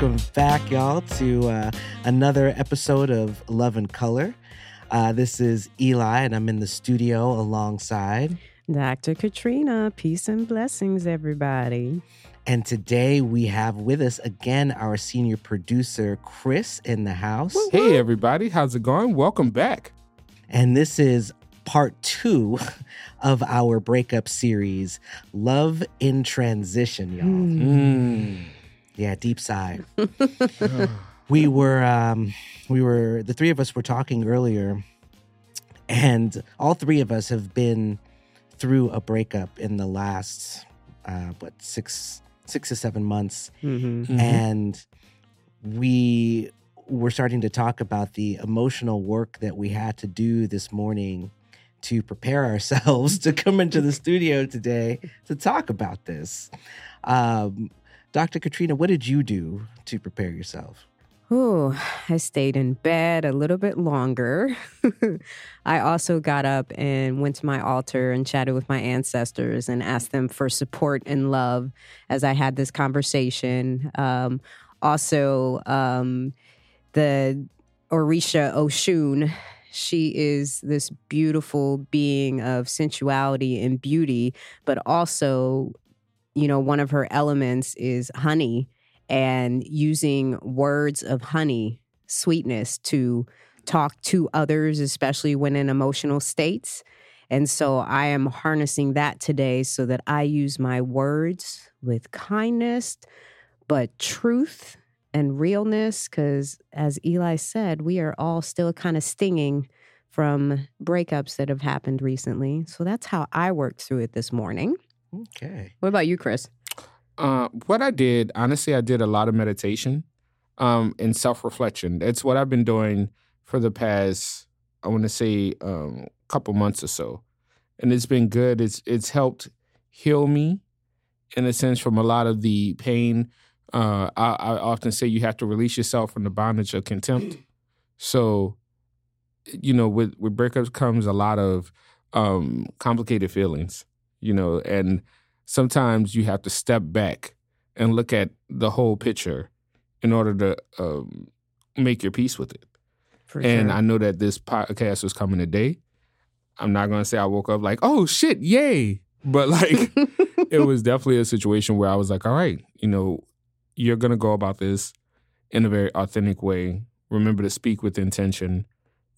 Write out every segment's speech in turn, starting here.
welcome back, y'all, to uh, another episode of Love and Color. Uh, this is Eli, and I'm in the studio alongside Dr. Katrina. Peace and blessings, everybody. And today we have with us again our senior producer, Chris, in the house. Hey, everybody. How's it going? Welcome back. And this is part two of our breakup series, Love in Transition, y'all. Mm. Yeah, deep sigh. we were um we were the three of us were talking earlier and all three of us have been through a breakup in the last uh what six six to seven months hmm Mhm. and we were starting to talk about the emotional work that we had to do this morning to prepare ourselves to come into the studio today to talk about this um, dr katrina what did you do to prepare yourself Oh, I stayed in bed a little bit longer. I also got up and went to my altar and chatted with my ancestors and asked them for support and love as I had this conversation. Um, also, um, the Orisha Oshun, she is this beautiful being of sensuality and beauty, but also, you know, one of her elements is honey and using words of honey, sweetness to talk to others, especially when in emotional states. And so I am harnessing that today so that I use my words with kindness, but truth and realness. Because as Eli said, we are all still kind of stinging from breakups that have happened recently. So that's how I worked through it this morning. Okay What about you, Chris? Uh, what I did, honestly, I did a lot of meditation um, and self reflection. It's what I've been doing for the past, I want to say, um, couple months or so, and it's been good. It's it's helped heal me, in a sense, from a lot of the pain. Uh, I, I often say you have to release yourself from the bondage of contempt. So, you know, with with breakups comes a lot of um, complicated feelings. You know, and sometimes you have to step back and look at the whole picture in order to um, make your peace with it. For And sure. I know that this podcast was coming today. I'm not going to say I woke up like, oh shit, yay. But like, it was definitely a situation where I was like, all right, you know, you're going to go about this in a very authentic way. Remember to speak with intention.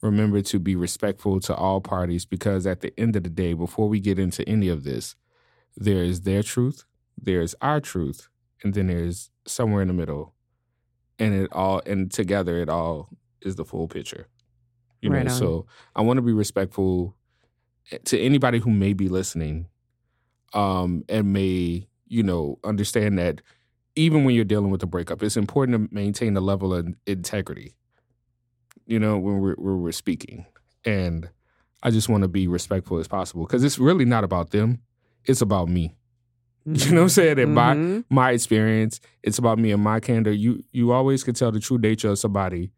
Remember to be respectful to all parties because at the end of the day, before we get into any of this, there is their truth, there's our truth, and then there's somewhere in the middle. And it all, and together it all is the full picture. You Right know, on. so I want to be respectful to anybody who may be listening um, and may, you know, understand that even when you're dealing with a breakup, it's important to maintain a level of integrity, you know, when we're, when we're speaking. And I just want to be respectful as possible because it's really not about them. It's about me. You know what I'm saying? And my Mhm. my experience, it's about me and my candor. You you always can tell the true nature of somebody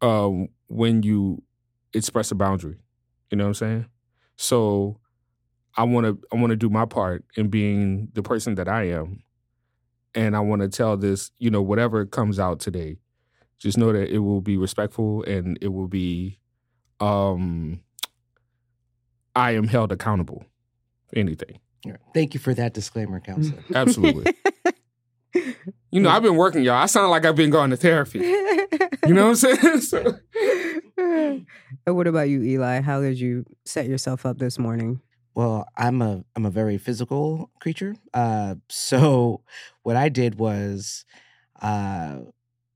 um, when you express a boundary. You know what I'm saying? So I want to I want to do my part in being the person that I am, and I want to tell this. You know, whatever comes out today, just know that it will be respectful and it will be. Um, I am held accountable. for Anything. Thank you for that disclaimer counselor Absolutely. You know, I've been working, y'all. I sound like I've been going to therapy. You know what I'm saying? So, and what about you, Eli? How did you set yourself up this morning? Well, I'm a I'm a very physical creature. Uh, so what I did was, uh,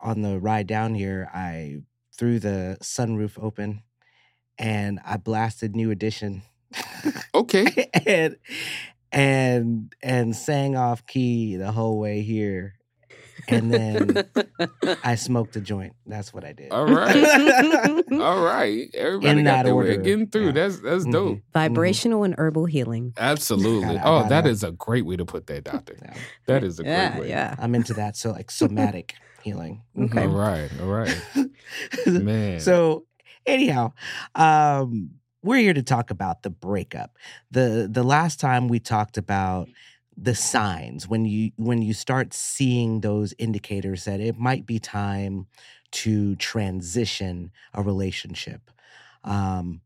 on the ride down here, I threw the sunroof open, and I blasted New Edition, okay. and and and sang off key the whole way here, and then I smoked a joint. That's what I did. All right. All right. Everybody In got that their way order. of getting through. Yeah. That's that's Mhm. dope. Vibrational and herbal healing. Absolutely. Gotta- oh, gotta- that is a great way to put that, doctor. Yeah. That is a great way. yeah. I'm into that. So like somatic healing. Okay. All right. All right. Man. So anyhow, um, we're here to talk about the breakup. the The last time we talked about the signs when you when you start seeing those indicators that it might be time to transition a relationship um,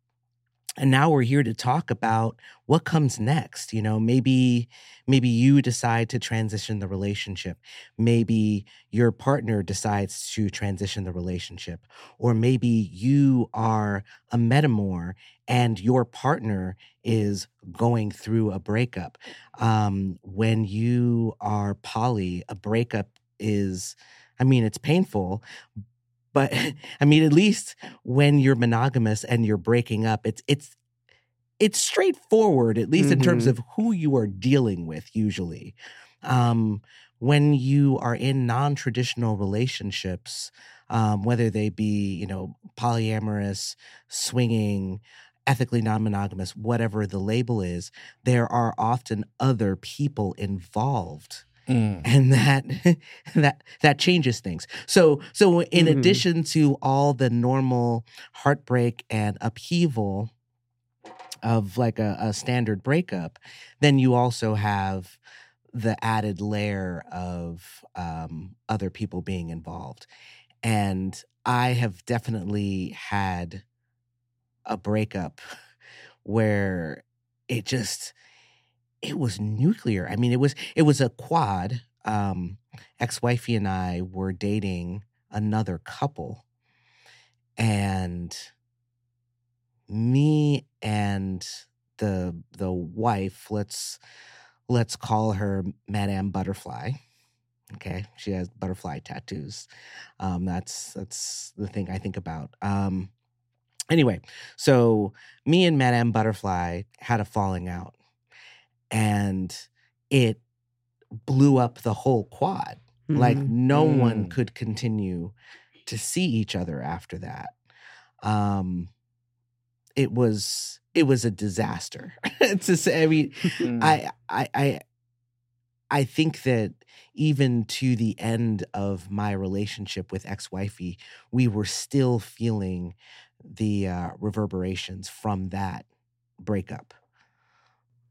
and now we're here to talk about what comes next you know maybe maybe you decide to transition the relationship. Maybe your partner decides to transition the relationship. Or maybe you are a metamor and your partner is going through a breakup. Um, when you are poly a breakup is i mean it's painful but I mean, at least when you're monogamous and you're breaking up, it's it's it's straightforward, at least in terms Mhm. of who you are dealing with. Usually, um, when you are in non-traditional relationships, um, whether they be you know polyamorous, swinging, ethically non-monogamous, whatever the label is, there are often other people involved Mm. and that that that changes things so so in Mhm. addition to all the normal heartbreak and upheaval of like a, a standard breakup then you also have the added layer of um, other people being involved and i have definitely had a breakup where it just it was nuclear. I mean, it was it was a quad. Um, ex-wifey and I were dating another couple, and me and the the wife, let's let's call her Madame Butterfly. Okay, she has butterfly tattoos. Um, that's that's the thing I think about. Um, anyway, so me and Madame Butterfly had a falling out and it blew up the whole quad. Like Mhm. no one Mm. could continue to see each other after that. Um it was it was a disaster. to say I mean Mm. I I I I think that even to the end of my relationship with ex-wifey, we were still feeling the uh, reverberations from that breakup.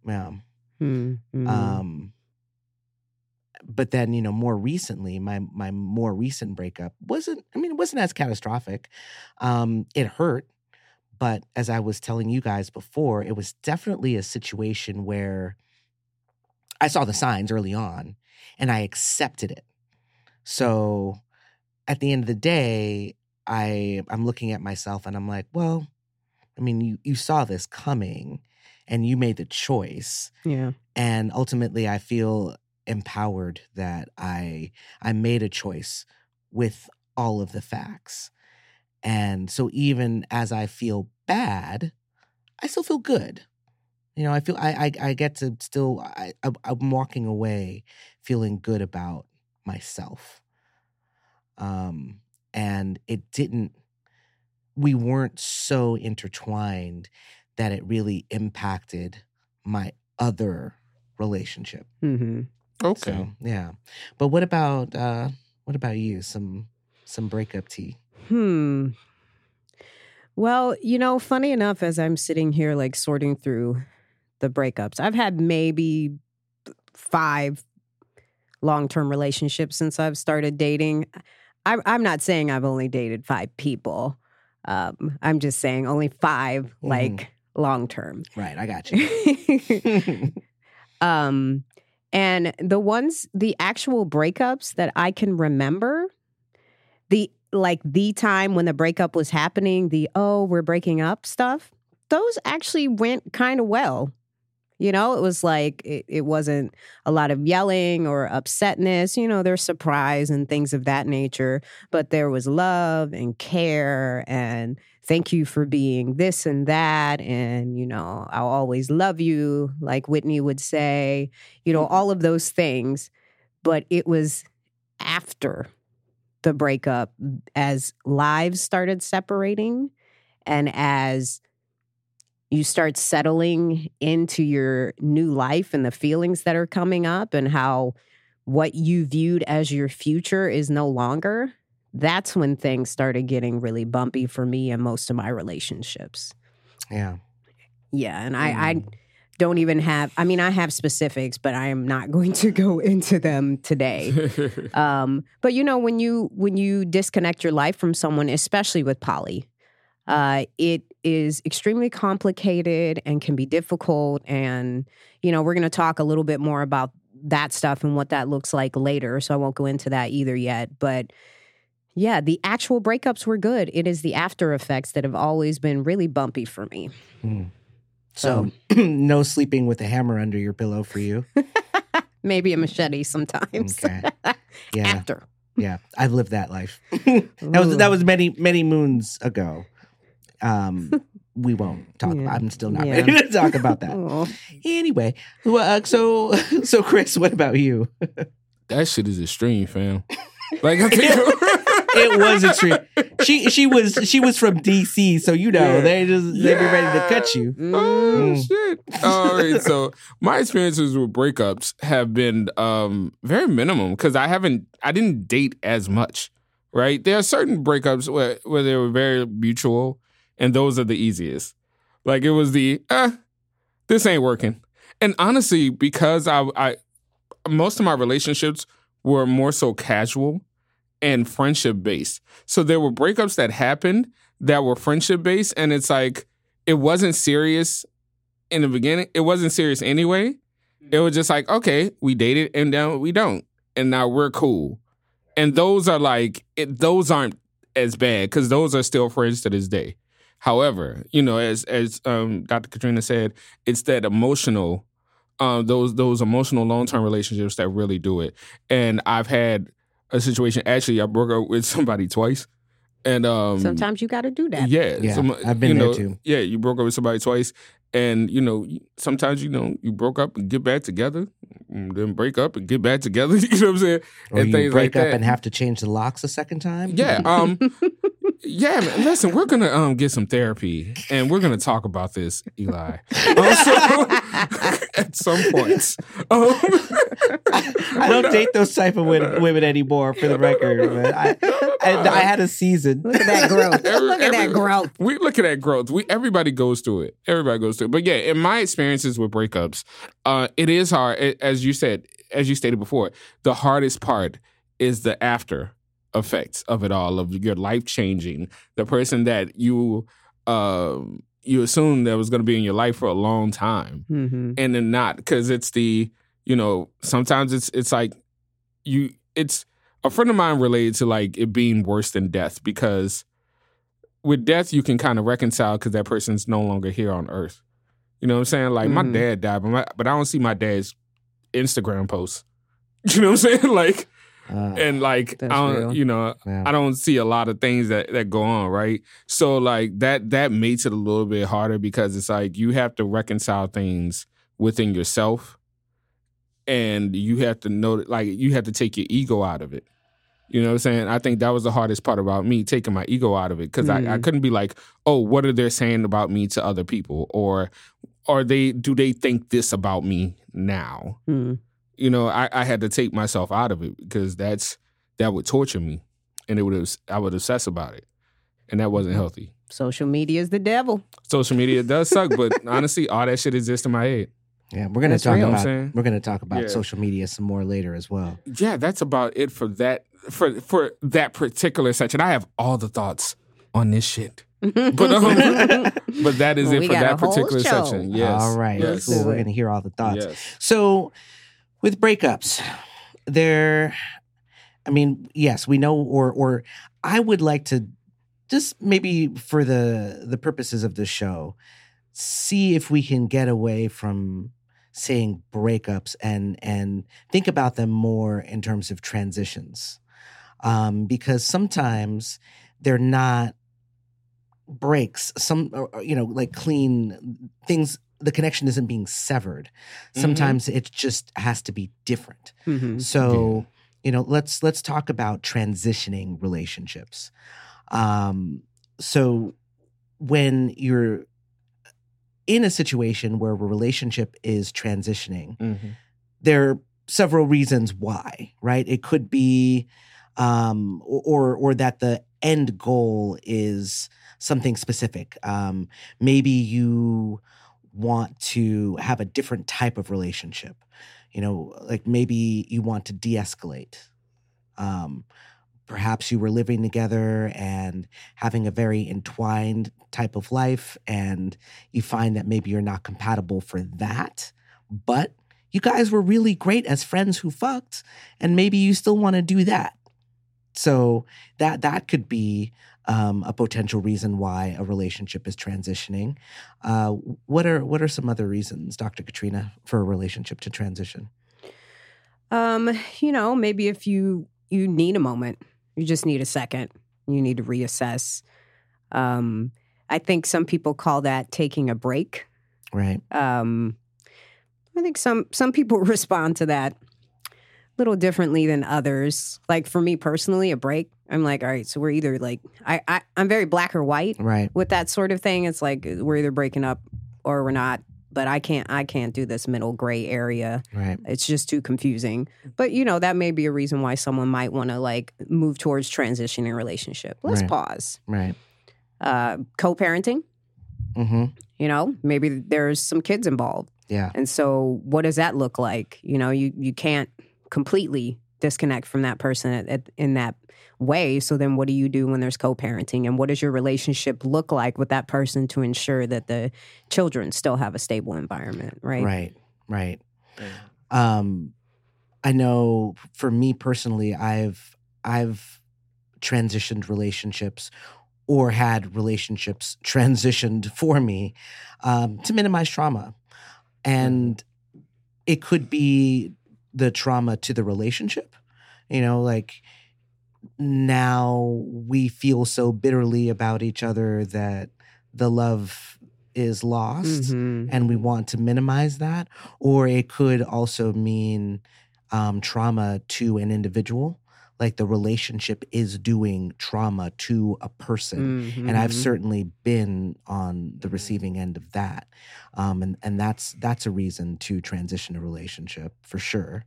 Yeah. Mhm. Mhm. Um, but then you know more recently my my more recent breakup wasn't i mean it wasn't as catastrophic um it hurt but as i was telling you guys before it was definitely a situation where i saw the signs early on and i accepted it so at the end of the day i i'm looking at myself and i'm like well i mean you you saw this coming and you made the choice. Yeah. and ultimately i feel empowered that i i made a choice with all of the facts. And so even as i feel bad i still feel good. You know i feel i i, I get to still I, I i'm walking away feeling good about myself. Um and it didn't we weren't so intertwined that it really impacted my other relationship hmm Okay. so yeah. But what about uh what about you? Some some breakup tea. Hmm. Well, you know, funny enough, as I'm sitting here like sorting through the breakups, I've had maybe five long term relationships since I've started dating. I'm, I'm not saying I've only dated five people. Um, I'm just saying only 5 Mhm. like long term. Right, I got you. um, and the ones, the actual breakups that I can remember, the like the time when the breakup was happening, the oh, we're breaking up stuff, those actually went kind of well. You know, it was like it, it wasn't a lot of yelling or upsetness, you know, there's surprise and things of that nature, but there was love and care and thank you for being this and that. And, you know, I'll always love you, like Whitney would say, you know, mm-hmm. all of those things. But it was after the breakup as lives started separating and as you start settling into your new life and the feelings that are coming up and how what you viewed as your future is no longer that's when things started getting really bumpy for me and most of my relationships. Yeah. yeah and i i don't even have i mean i have specifics but i am not going to go into them today. Um, but you know when you when you disconnect your life from someone especially with poly, uh, it is extremely complicated and can be difficult and you know we're going to talk a little bit more about that stuff and what that looks like later so i won't go into that either yet but yeah the actual breakups were good it is the after effects that have always been really bumpy for me Hmm. So, no sleeping with a hammer under your pillow for you. maybe a machete sometimes Okay. Yeah. after Yeah. I've lived that life. that was that was many many moons ago. Um, we won't talk. Yeah. I'm still not Yeah. ready to talk about that. Oh. Anyway, well, uh, so so Chris, what about you? that shit is extreme, fam. Like I think It was extreme. She she was she was from DC, so you know Yeah. they just they be ready to cut you. Oh Mm. shit! All right, so my experiences with breakups have been um, very minimum because I haven't, I didn't date as much. Right, there are certain breakups where where they were very mutual, and those are the easiest. Like it was the, eh, this ain't working. And honestly, because I, I, most of my relationships were more so casual and friendship based. So there were breakups that happened that were friendship based, and it's like it wasn't serious in the beginning. It wasn't serious anyway. It was just like, okay, we dated and now we don't, and now we're cool. And those are like, it, those aren't as bad because those are still friends to this day. However, you know, as as um, Dr. Katrina said, it's that emotional, um, those those emotional long term relationships that really do it. And I've had a situation. Actually, I broke up with somebody twice, and um, sometimes you got to do that yeah, Yeah, some- I've been you there know, too. Yeah, you broke up with somebody twice, and you know sometimes you know you broke up and get back together, and then break up and get back together. You know what I'm saying? Or and you things break like up that. and have to change the locks a second time. Yeah. Um. yeah. Man, listen, we're gonna um get some therapy, and we're gonna talk about this, Eli. Also, at some point. Um, I don't date those type of women, women anymore. For the record, but I, I, I had a season. look at that growth Every- look at that growth We look at that growth. We everybody goes through it. Everybody goes through it. But yeah, in my experiences with breakups, uh, it is hard. It- as you said, as you stated before, the hardest part is the after effects of it all, of your life changing, the person that you um, you assumed that was going to be in your life for a long time, mm-hmm. and then not because it's the you know sometimes it's it's like you it's a friend of mine related to like it being worse than death because with death you can kind of reconcile because that person's no longer here on earth. You know what i'm saying? Like my Mhm. dad died but, my, but i don't see my dad's instagram posts. You know what i'm saying? Like Uh, and like i don't real. you know yeah. I don't see a lot of things that that go on, right? So like that that makes it a little bit harder because it's like you have to reconcile things within yourself and you have to know like you have to take your ego out of it. You know what I'm saying? I think that was the hardest part about me taking my ego out of it because I, I Mhm. couldn't be like, oh, what are they saying about me to other people, or are they do they think this about me now? Mm. You know, I, I had to take myself out of it because that's that would torture me, and it would I would obsess about it, and that wasn't healthy. social media is the devil Social media does suck, but honestly, all that shit exists in my head. yeah, we're gonna That's talk real. I'm about we're gonna talk about Yeah. social media some more later as well. Yeah, that's about it for that for for that particular section. I have all the thoughts on this shit, but um, but that is Well, it for that particular show. section. Yes. All right, Yes. cool. We're gonna hear all the thoughts. Yes. So, with breakups, there, I mean, yes, we know, or or I would like to just maybe for the the purposes of the show, see if we can get away from saying breakups and and think about them more in terms of transitions, um, because sometimes they're not breaks. Some, or, or, you know, like clean things. The connection isn't being severed Mhm. sometimes it just has to be different Mhm. so you know let's let's talk about transitioning relationships um so when you're in a situation where a relationship is transitioning Mhm. there are several reasons why right it could be um or or that the end goal is something specific um maybe you want to have a different type of relationship. You know, like maybe you want to de escalate. Um, perhaps you were living together and having a very entwined type of life, and you find that maybe you're not compatible for that. But you guys were really great as friends who fucked, and maybe you still want to do that. So that that could be um, a potential reason why a relationship is transitioning. Uh, what are what are some other reasons, Dr. Katrina, for a relationship to transition? Um, you know, maybe if you you need a moment, you just need a second. You need to reassess. Um, I think some people call that taking a break. Right. Um, I think some some people respond to that a little differently than others. Like for me personally, a break, I'm like, all right, so we're either like I, I I'm very black or white Right. with that sort of thing. It's like we're either breaking up or we're not. But I can't I can't do this middle gray area. Right. It's just too confusing. But you know, that may be a reason why someone might want to like move towards transitioning relationship. Let's Right. pause. Right. Uh co-parenting, Mm-hmm. you know, maybe there's some kids involved. Yeah. And so what does that look like? You know, you you can't completely disconnect from that person at, at, in that way. So then what do you do when there's co-parenting and what does your relationship look like with that person to ensure that the children still have a stable environment, right? Right. Right. Um, I know for me personally, I've I've transitioned relationships or had relationships transitioned for me um, to minimize trauma, and it could be the trauma to the relationship. You know, like now we feel so bitterly about each other that the love is lost Mhm. and we want to minimize that, or it could also mean um, trauma to an individual, like the relationship is doing trauma to a person. And I've certainly been on the receiving end of that, um, and and that's that's a reason to transition a relationship for sure.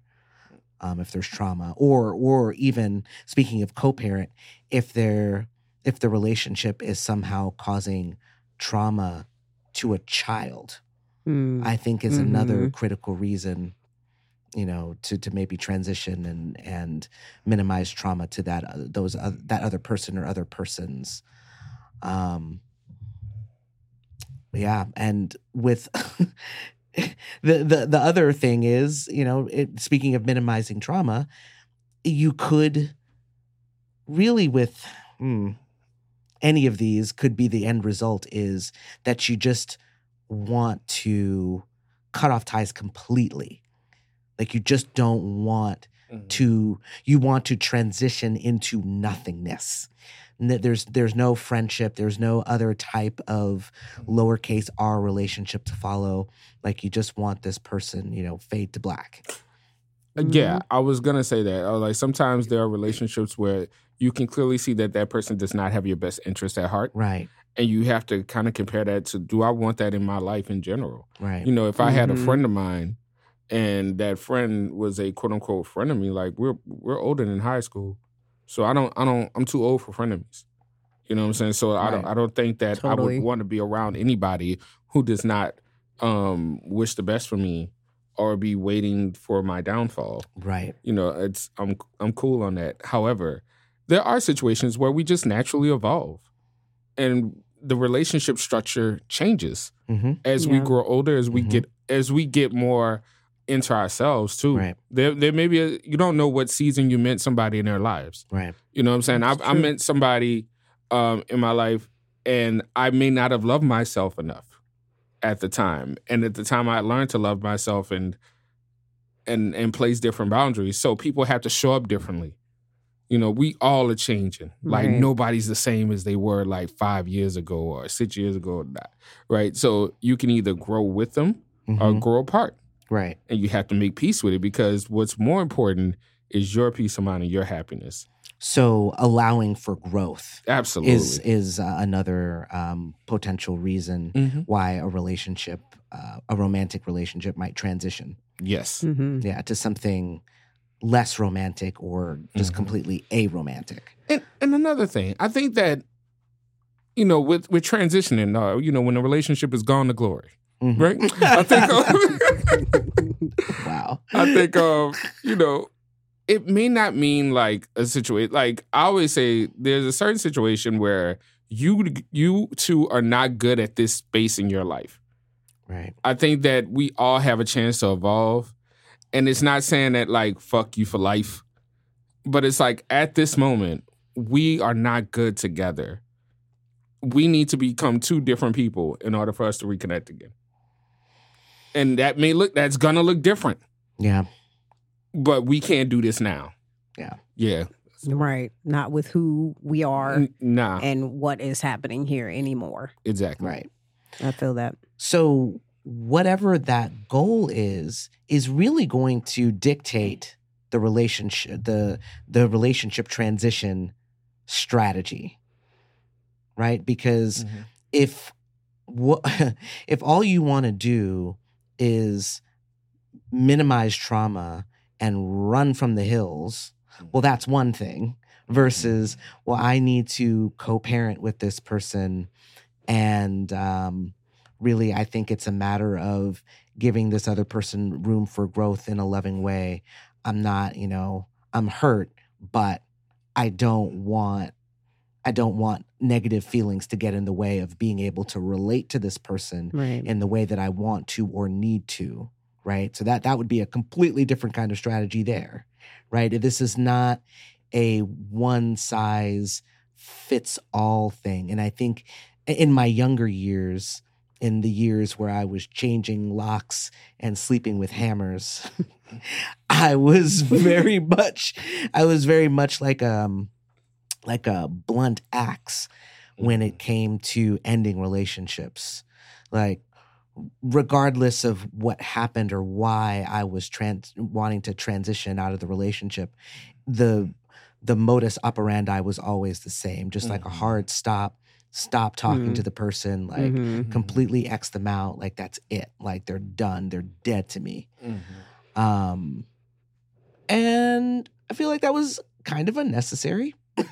Um, if there's trauma, or or even speaking of co-parent, if there if the relationship is somehow causing trauma to a child, Mm. I think is another Mhm. critical reason, you know, to to maybe transition and and minimize trauma to that uh, those uh, that other person or other persons. Um, yeah, and with the the the other thing is, you know, it, speaking of minimizing trauma, you could really with hmm, any of these could be the end result is that you just want to cut off ties completely. Like you just don't want to you want to transition into nothingness. N- There's there's no friendship, there's no other type of lowercase r relationship to follow. Like you just want this person, you know, fade to black. Uh, Yeah, I was gonna say that. Uh, like sometimes there are relationships where you can clearly see that that person does not have your best interest at heart, Right, and you have to kind of compare that to: Do I want that in my life in general? right, You know, if I had a Mhm. friend of mine, and that friend was a quote unquote friend of me, like we're we're older than high school, so I don't I don't I'm too old for frenemies. You know what I'm saying? So I don't I don't think that I would want to be around anybody who does not um wish the best for me or be waiting for my downfall. Right, you know it's i'm i'm cool on that. However there are situations where we just naturally evolve and the relationship structure changes hmm as we grow older as we Mhm. get as we get more into ourselves too. Right. there there may be a, you don't know what season you met somebody in their lives. Right, you know what i'm saying? I, I met somebody um in my life and i may not have loved myself enough at the time. And at the time i learned to love myself and and and place different boundaries. So people have to show up differently. You know we all are changing. Like Right. nobody's the same as they were like five years ago or six years ago or not, right? So you can either grow with them or Mhm. grow apart right, and you have to make peace with it because what's more important is your peace of mind and your happiness So allowing for growth absolutely is is uh, another um, potential reason Mhm. why a relationship, uh, a romantic relationship, might transition. yes Mhm. Yeah, to something less romantic or just Mhm. completely aromantic. And and another thing, I think that you know, with with transitioning, uh, you know, when a relationship is gone to glory, Mhm. right? I think. Of, Wow. I think of you know, it may not mean like a situation. Like I always say, there's a certain situation where you you two are not good at this space in your life. Right. I think that we all have a chance to evolve. And it's not saying that like fuck you for life, but it's like at this moment, we are not good together. We need to become two different people in order for us to reconnect again. And that may look that's gonna look different, Yeah. but we can't do this now. Yeah. Yeah. Right. Not with who we are N- nah, and what is happening here anymore. exactly. Right. I feel that. So whatever that goal is is really going to dictate the relationship the the relationship transition strategy. Right? Because Mhm. if what if all you want to do is minimize trauma and run from the hills, well that's one thing versus well I need to co-parent with this person and um really I think it's a matter of giving this other person room for growth in a loving way. I'm not, you know, I'm hurt, but I don't want I don't want negative feelings to get in the way of being able to relate to this person Right. in the way that I want to or need to, right? So that that would be a completely different kind of strategy there, right? This is not a one size fits all thing. And I think in my younger years, in the years where I was changing locks and sleeping with hammers, I was very much I was very much like um like a blunt axe when it came to ending relationships. Like regardless of what happened or why I was trans- wanting to transition out of the relationship, the the modus operandi was always the same, just like a Mhm. hard stop, stop talking Mhm. to the person, like Mhm. completely X them out, like that's it, like they're done, they're dead to me. Mhm. Um, and I feel like that was kind of unnecessary.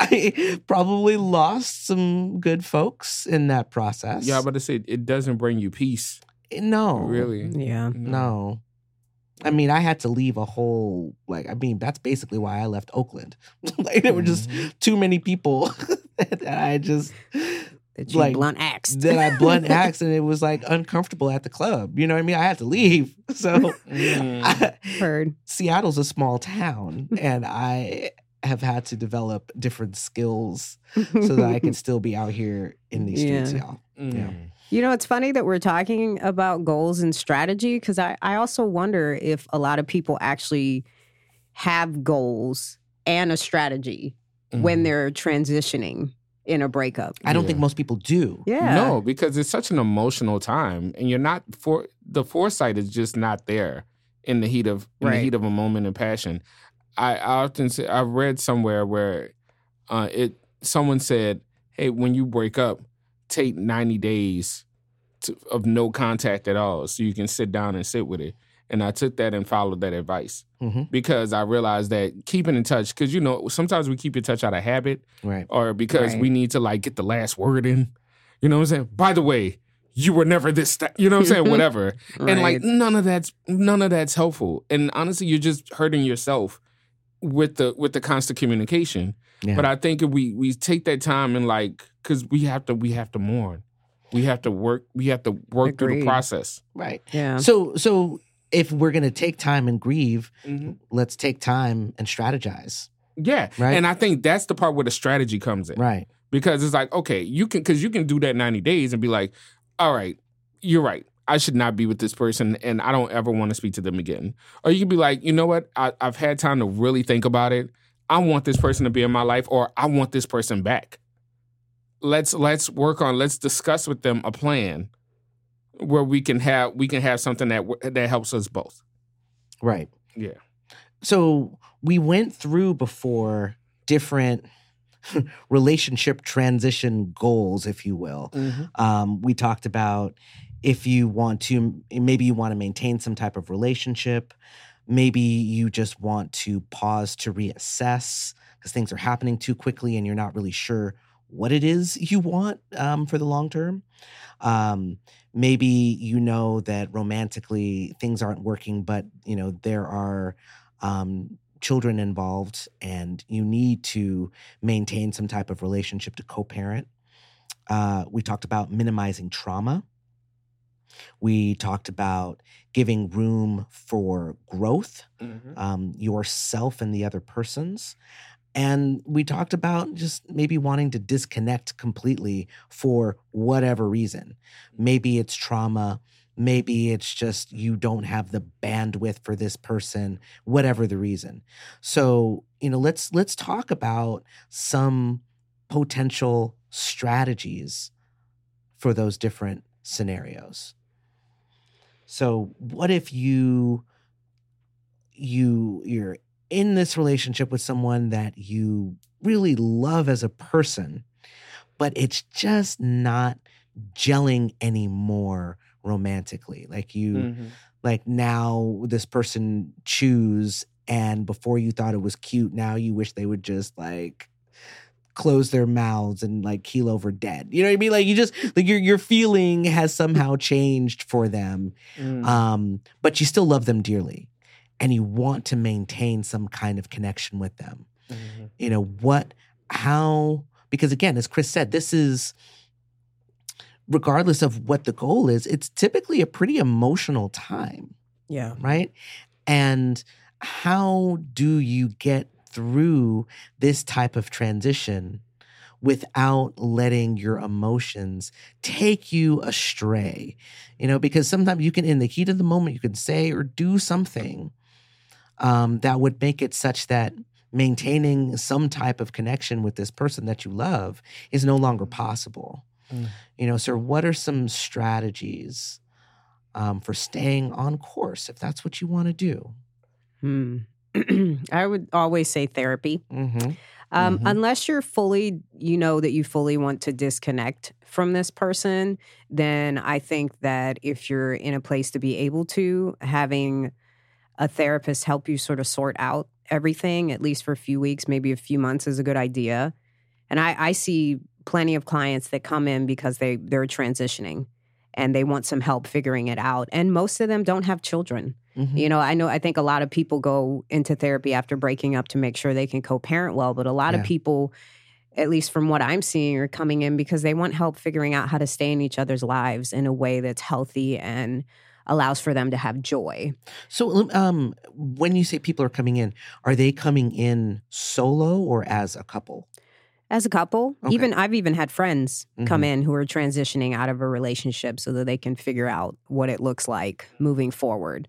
I probably lost some good folks in that process. Yeah, but I say it doesn't bring you peace. no, Really. Yeah. no. I mean, I had to leave a whole like. I mean, that's basically why I left Oakland. like there were just Mhm. too many people that I just That you like blunt axed. that I blunt axed, and it was like uncomfortable at the club. You know what I mean? I had to leave. So Mm. I, Heard. Seattle's a small town, and I have had to develop different skills so that I can still be out here in these streets, Yeah. y'all. Mm. You know, it's funny that we're talking about goals and strategy because I, I also wonder if a lot of people actually have goals and a strategy when Mhm. they're transitioning in a breakup. I don't think most people do. Yeah. No, because it's such an emotional time, and you're not for the foresight is just not there in the heat of in the heat of a moment of passion. I, I often say I've read somewhere where uh, it someone said, "Hey, when you break up, take ninety days to, of no contact at all, so you can sit down and sit with it." And I took that and followed that advice hmm because I realized that keeping in touch, because you know sometimes we keep in touch out of habit, Right. or because Right. we need to like get the last word in. You know what I'm saying? By the way, you were never this. St-, you know what I'm saying? Whatever. And like none of that's none of that's helpful. And honestly, you're just hurting yourself with the with the constant communication. Yeah. But I think if we we take that time and like because we have to we have to mourn. We have to work. We have to work through the process. right. yeah. So, so if we're gonna take time and grieve, mm-hmm. let's take time and strategize. Yeah, Right. and I think that's the part where the strategy comes in. Right. because it's like okay you can because you can do that 90 days and be like all right you're right i should not be with this person and i don't ever want to speak to them again. Or you can be like you know what? I, i've had time to really think about it. I want this person to be in my life or i want this person back. Let's let's work on let's discuss with them a plan where we can have we can have something that that helps us both. Right. yeah. So we went through before different relationship transition goals, if you will. Um, we talked about if you want to, maybe you want to maintain some type of relationship. Maybe you just want to pause to reassess because things are happening too quickly and you're not really sure what it is you want um, for the long term. Um, maybe you know that romantically things aren't working, but you know there are um, children involved, and you need to maintain some type of relationship to co-parent. Uh, we talked about minimizing trauma. We talked about giving room for growth, Mm-hmm. um, yourself and the other person's. And we talked about just maybe wanting to disconnect completely for whatever reason. Maybe it's trauma. Maybe it's just you don't have the bandwidth for this person, whatever the reason. So, you know, let's let's talk about some potential strategies for those different scenarios. So, what if you you you're in this relationship with someone that you really love as a person, but it's just not gelling anymore romantically. Like you Mm-hmm. like now this person chews and before you thought it was cute, now you wish they would just like close their mouths and like keel over dead. You know what I mean? Like you just like your your feeling has somehow changed for them. Mm. Um, but you still love them dearly and you want to maintain some kind of connection with them. Mhm. You know, what how because again, as Chris said, this is regardless of what the goal is, it's typically a pretty emotional time Yeah. right? And how do you get through this type of transition without letting your emotions take you astray? You know, because sometimes you can, in the heat of the moment, you can say or do something um, that would make it such that maintaining some type of connection with this person that you love is no longer possible. Mm. You know, so what are some strategies um, for staying on course if that's what you want to do? Hmm. I would always say therapy. Mm-hmm. Um, Mhm. Unless you're fully, you know, that you fully want to disconnect from this person, then I think that if you're in a place to be able to, having a therapist help you sort of sort out everything, at least for a few weeks, maybe a few months, is a good idea. And I, I see plenty of clients that come in because they they're transitioning and they want some help figuring it out. And most of them don't have children. Mm-hmm. You know, I know I think a lot of people go into therapy after breaking up to make sure they can co-parent well, but a lot Yeah. of people at least from what I'm seeing are coming in because they want help figuring out how to stay in each other's lives in a way that's healthy and allows for them to have joy. So, um, when you say people are coming in, are they coming in solo or as a couple? As a couple, Okay. even I've even had friends come Mhm. in who are transitioning out of a relationship so that they can figure out what it looks like moving forward.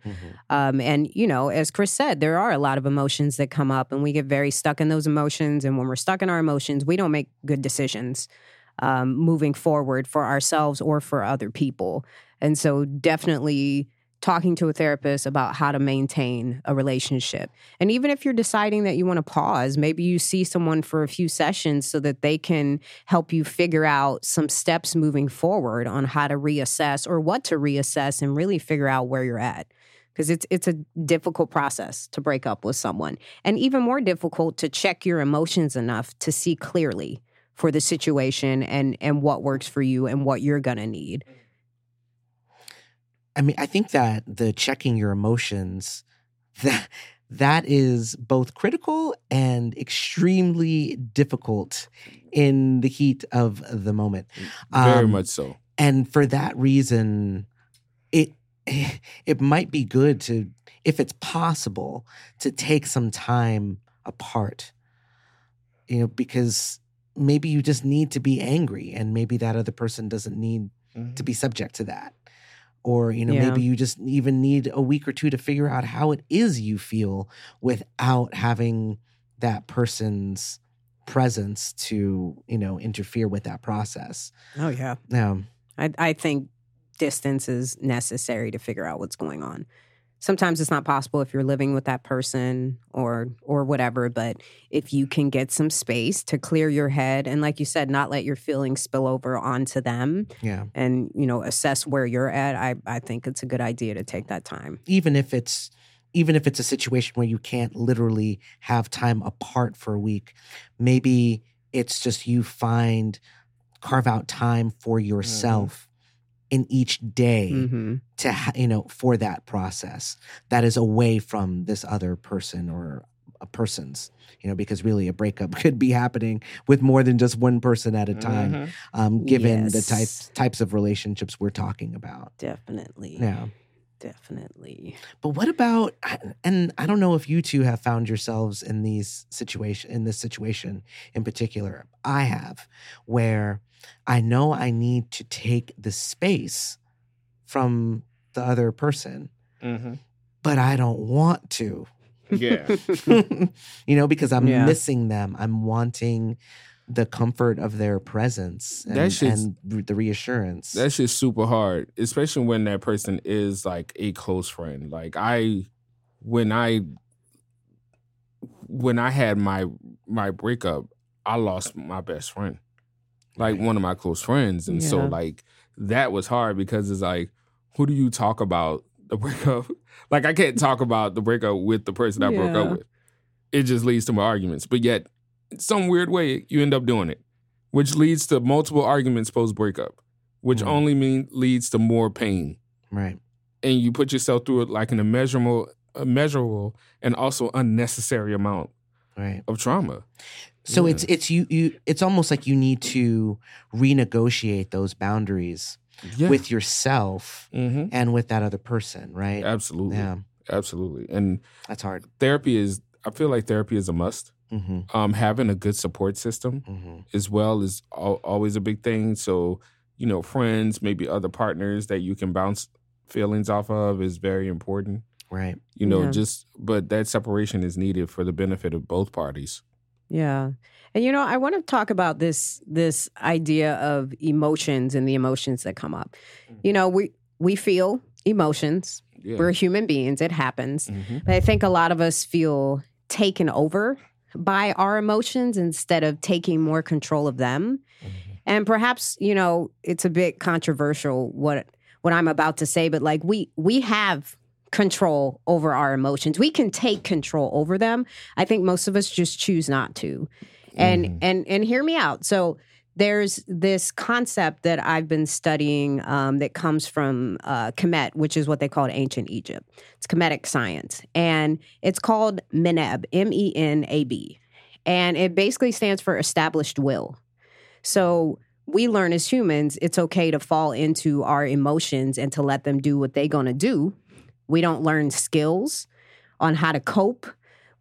Um, and, you know, as Chris said, there are a lot of emotions that come up and we get very stuck in those emotions. And when we're stuck in our emotions, we don't make good decisions um, moving forward for ourselves or for other people. And so, definitely talking to a therapist about how to maintain a relationship. And even if you're deciding that you want to pause, maybe you see someone for a few sessions so that they can help you figure out some steps moving forward on how to reassess or what to reassess and really figure out where you're at because it's it's a difficult process to break up with someone and even more difficult to check your emotions enough to see clearly for the situation and and what works for you and what you're going to need. I mean, I think that the checking your emotions that that is both critical and extremely difficult in the heat of the moment. Very Um, much so. and for that reason it it might be good to if it's possible to take some time apart you know because maybe you just need to be angry and maybe that other person doesn't need to be subject to that or you know Yeah. maybe you just even need a week or two to figure out how it is you feel without having that person's presence to you know interfere with that process Oh yeah. um, I I think distance is necessary to figure out what's going on. Sometimes it's not possible if you're living with that person or or whatever, but if you can get some space to clear your head and like you said not let your feelings spill over onto them yeah and you know assess where you're at, I I think it's a good idea to take that time. even if it's even if it's a situation where you can't literally have time apart for a week maybe it's just you find carve out time for mm-hmm. yourself in each day hmm to ha- you know for that process that is away from this other person or a person's you know because really a breakup could be happening with more than just one person at a time Mhm. um given the types types of relationships we're talking about Definitely. yeah Definitely. but what about and i don't know if you two have found yourselves in these situation in this situation in particular i have where i know i need to take the space from the other person Mhm. but i don't want to Yeah. you know because i'm Yeah. missing them i'm wanting the comfort of their presence and, That and the reassurance That's just super hard, especially when that person is like a close friend. Like I, when I, when I had my my breakup, I lost my best friend, like one of my close friends, and so like that was hard because it's like, who do you talk about the breakup? like I can't talk about the breakup with the person I broke up with. It just leads to more arguments, but yet, some weird way, you end up doing it which leads to multiple arguments post breakup, which Mhm. only mean leads to more pain. right And you put yourself through it like an immeasurable, immeasurable, and also unnecessary amount right of trauma. So Yeah. it's it's you you it's almost like you need to renegotiate those boundaries Yeah. with yourself hmm and with that other person, right? Absolutely. Yeah, Absolutely. And that's hard. therapy is, I feel like therapy is a must. hmm Um, having a good support system hmm as well is al- always a big thing. So, you know, friends, maybe other partners that you can bounce feelings off of is very important. Right. You know, Yeah. just, but that separation is needed for the benefit of both parties. Yeah. And you know, I want to talk about this this idea of emotions and the emotions that come up. You know, we we feel emotions. Yeah. We're human beings. It happens. Mhm. But I think a lot of us feel taken over by our emotions instead of taking more control of them. And perhaps, you know, it's a bit controversial what what I'm about to say, but like we we have control over our emotions. We can take control over them. I think most of us just choose not to. And Mhm. and and hear me out. So there's this concept that I've been studying um, that comes from uh, Kemet, which is what they called ancient Egypt. It's Kemetic science, and it's called Menab, M E N A B, and it basically stands for established will. So we learn as humans, it's okay to fall into our emotions and to let them do what they're going to do. We don't learn skills on how to cope.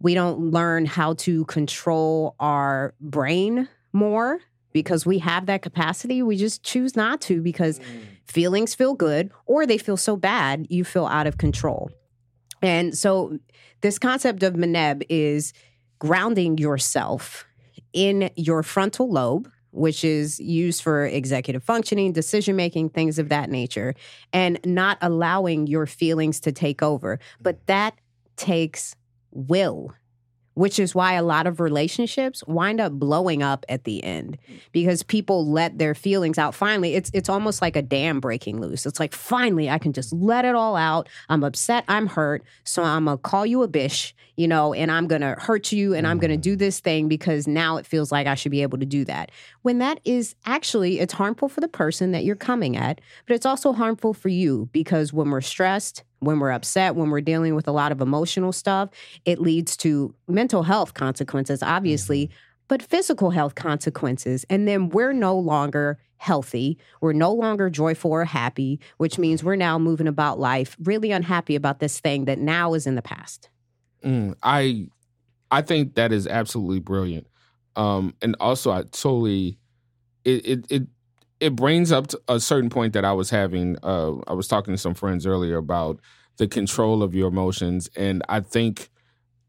We don't learn how to control our brain more because we have that capacity. We just choose not to because mm. feelings feel good or they feel so bad, you feel out of control. And so, this concept of Menab is grounding yourself in your frontal lobe, which is used for executive functioning, decision making, things of that nature, and not allowing your feelings to take over. But mm. that takes will, which is why a lot of relationships wind up blowing up at the end mm. because people let their feelings out. Finally, it's it's almost like a dam breaking loose. It's like finally I can just let it all out. I'm upset, I'm hurt, so I'm gonna call you a bitch, you know, and I'm gonna hurt you and I'm gonna mm. do this thing because now it feels like I should be able to do that. When that is actually it's harmful for the person that you're coming at, but it's also harmful for you because when we're stressed, when we're upset, when we're dealing with a lot of emotional stuff, it leads to mental health consequences, obviously, but physical health consequences. And then we're no longer healthy. We're no longer joyful or happy, which means we're now moving about life really unhappy about this thing that now is in the past. Mm, I I think that is absolutely brilliant. Um, and also I totally it it it it brings up a certain point that I was having. Uh, I was talking to some friends earlier about the control of your emotions, and I think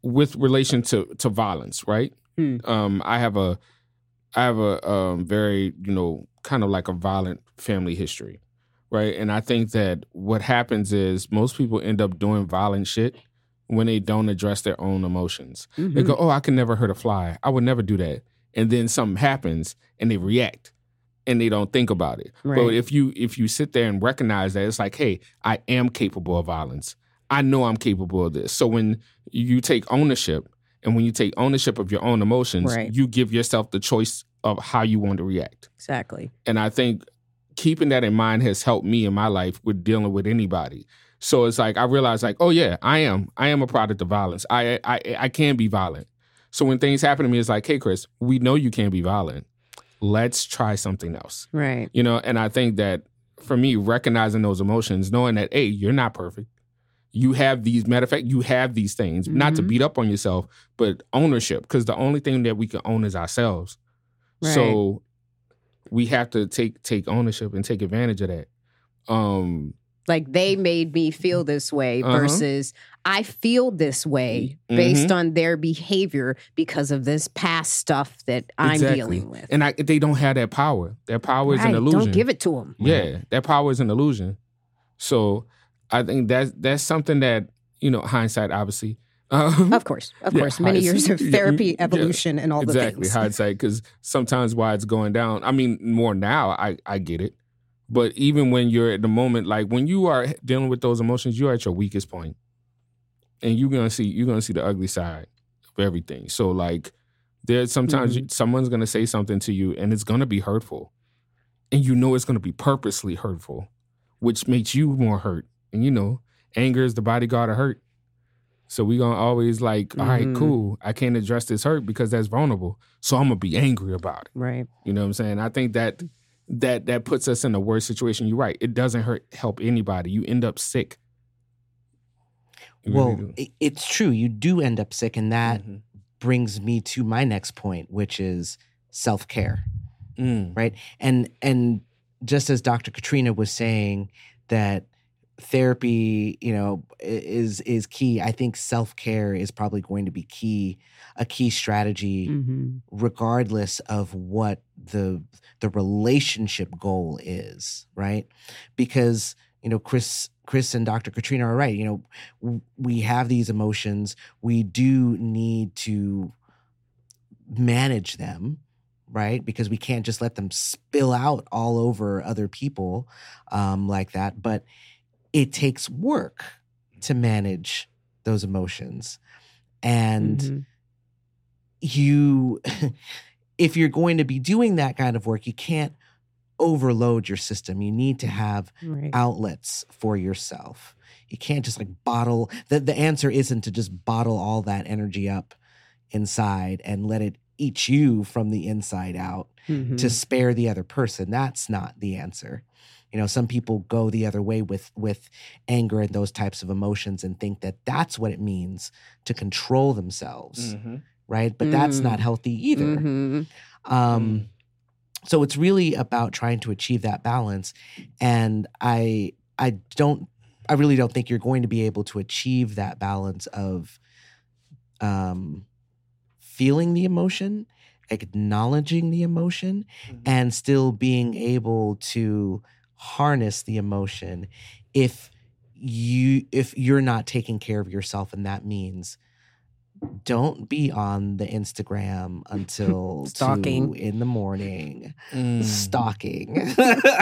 with relation to to violence, right? Hmm. Um, I have a I have a um, very you know kind of like a violent family history, right? And I think that what happens is most people end up doing violent shit when they don't address their own emotions. They mm-hmm. go, "Oh, I can never hurt a fly. I would never do that." And then something happens, and they react, and they don't think about it. But if you if you sit there and recognize that, it's like, "Hey, I am capable of violence. I know I'm capable of this." So when you take ownership, and when you take ownership of your own emotions, Right. you give yourself the choice of how you want to react. Exactly. And I think keeping that in mind has helped me in my life with dealing with anybody. So it's like I realized like, oh yeah, I am. I am a product of violence. I I I can be violent. So when things happen to me, it's like, hey Chris, we know you can't be violent. Let's try something else. Right. You know, and I think that for me, recognizing those emotions, knowing that, hey, you're not perfect. You have these, matter of fact, you have these things, not to Mhm. beat up on yourself, but ownership, because the only thing that we can own is ourselves. Right. So we have to take take ownership and take advantage of that. Um Like they made me feel this way Uh-huh. versus I feel this way Mhm. based on their behavior because of this past stuff that I'm Exactly. dealing with. and I, they don't have that power. That power is an illusion. Don't give it to them. Yeah, that power is an illusion. So I think that's that's something that you know hindsight obviously. Um, Of course. Of Yeah, course. Many years of therapy, yeah, evolution, and all the exactly things. hindsight because sometimes why it's going down. I mean, more now I I get it, but even when you're at the moment, like when you are dealing with those emotions, you're at your weakest point, and you're gonna see you're gonna see the ugly side of everything. So like, there's sometimes Mm-hmm. you- someone's gonna say something to you, and it's gonna be hurtful, and you know it's gonna be purposely hurtful, which makes you more hurt. And you know, anger is the bodyguard of hurt. So we gonna always like, all right, Mhm. cool. I can't address this hurt because that's vulnerable. So I'm gonna be angry about it. Right. You know what I'm saying? I think that that that puts us in a worse situation. You're right. It doesn't hurt help anybody. You end up sick. You Well, i- it's true. You do end up sick, and that Mhm. brings me to my next point, which is self care. Mm. right and and just as dr katrina was saying that therapy you know is is key. I think self-care is probably going to be key a key strategy hmm regardless of what the the relationship goal is right? Because you know chris chris and dr katrina are right. You know w- we have these emotions. We do need to manage them right? Because we can't just let them spill out all over other people um, like that. But it takes work to manage those emotions and Mhm. you if you're going to be doing that kind of work you can't overload your system you need to have Right. outlets for yourself you can't just like bottle the, the answer isn't to just bottle all that energy up inside and let it eat you from the inside out Mhm. to spare the other person that's not the answer you know some people go the other way with with anger and those types of emotions and think that that's what it means to control themselves Mhm. right but that's Mm. not healthy either Mhm. um, so it's really about trying to achieve that balance, and I I don't I really don't think you're going to be able to achieve that balance of um, feeling the emotion, acknowledging the emotion, Mhm. and still being able to harness the emotion if you if you're not taking care of yourself and that means don't be on the Instagram until Stalking. two in the morning. Mm. Stalking.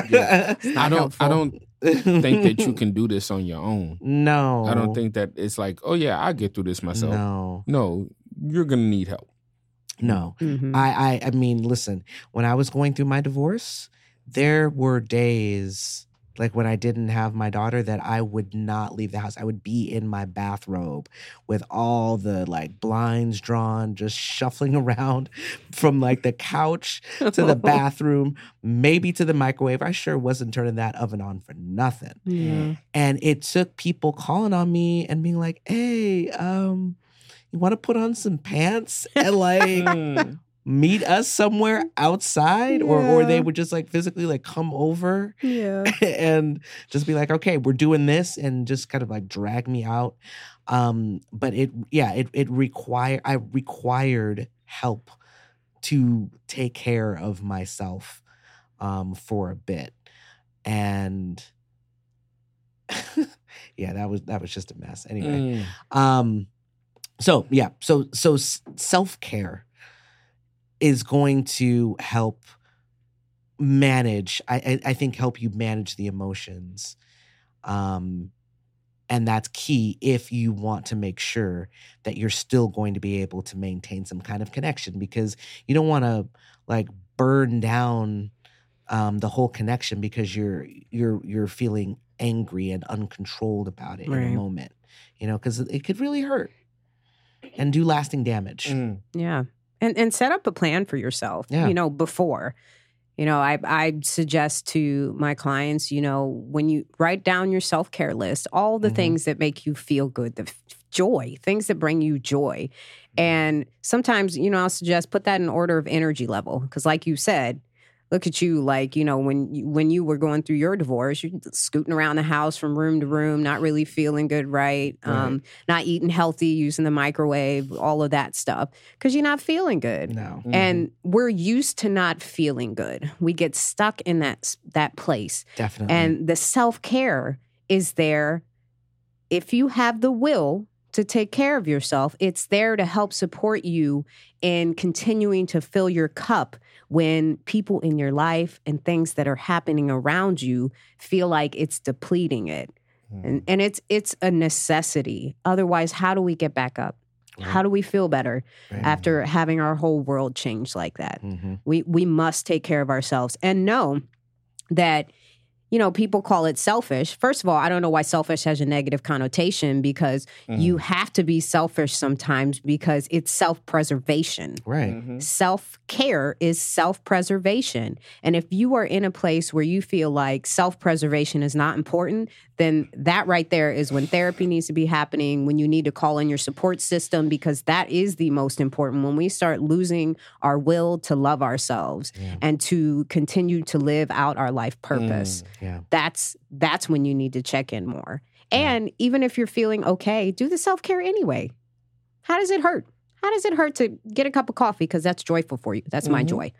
Yeah. I don't. I don't think that you can do this on your own. No. I don't think that it's like, oh yeah, I get through this myself. No. No, you're gonna need help. No. Mhm. I, I I mean, listen, when I was going through my divorce, there were days like when I didn't have my daughter that I would not leave the house. I would be in my bathrobe with all the like blinds drawn, just shuffling around from like the couch to the bathroom, maybe to the microwave. I sure wasn't turning that oven on for nothing. Yeah. And it took people calling on me and being like, "Hey, um, you want to put on some pants and like Mm. Meet us somewhere outside or or they would just like physically like come over Yeah. and just be like okay we're doing this and just kind of like drag me out um but it yeah it it require i required help to take care of myself um for a bit and yeah that was that was just a mess anyway Mm. um so yeah so so self-care is going to help manage I, I i think help you manage the emotions um and that's key if you want to make sure that you're still going to be able to maintain some kind of connection because you don't want to like burn down um, the whole connection because you're you're you're feeling angry and uncontrolled about it in a moment. You know, because it could really hurt and do lasting damage. Mm. Yeah. And and set up a plan for yourself, Yeah. you know, before. You know, I I suggest to my clients, you know, when you write down your self-care list, all the Mhm. things that make you feel good, the f- joy, things that bring you joy. And sometimes, you know, I'll suggest put that in order of energy level because like you said, look at you like, you know, when you, when you were going through your divorce, you're scooting around the house from room to room, not really feeling good, right? Right. Um not eating healthy, using the microwave, all of that stuff because you're not feeling good. No. Mm-hmm. And we're used to not feeling good. We get stuck in that that place. Definitely. And the self-care is there if you have the will to take care of yourself. It's there to help support you in continuing to fill your cup when people in your life and things that are happening around you feel like it's depleting it. Mm-hmm. And and it's it's a necessity. Otherwise, how do we get back up? How do we feel better Right. after having our whole world change like that? Mhm. We we must take care of ourselves and know that you know people call it selfish. First of all, I don't know why selfish has a negative connotation because you have to be selfish sometimes because it's self-preservation. Right. Mhm. Self care is self preservation. And if you are in a place where you feel like self preservation is not important, then that right there is when therapy needs to be happening, when you need to call in your support system, because that is the most important. When we start losing our will to love ourselves Yeah. and to continue to live out our life purpose, Yeah. that's that's when you need to check in more. And even if you're feeling okay, do the self care anyway. How does it hurt? How does it hurt to get a cup of coffee because that's joyful for you? That's my Mhm. joy.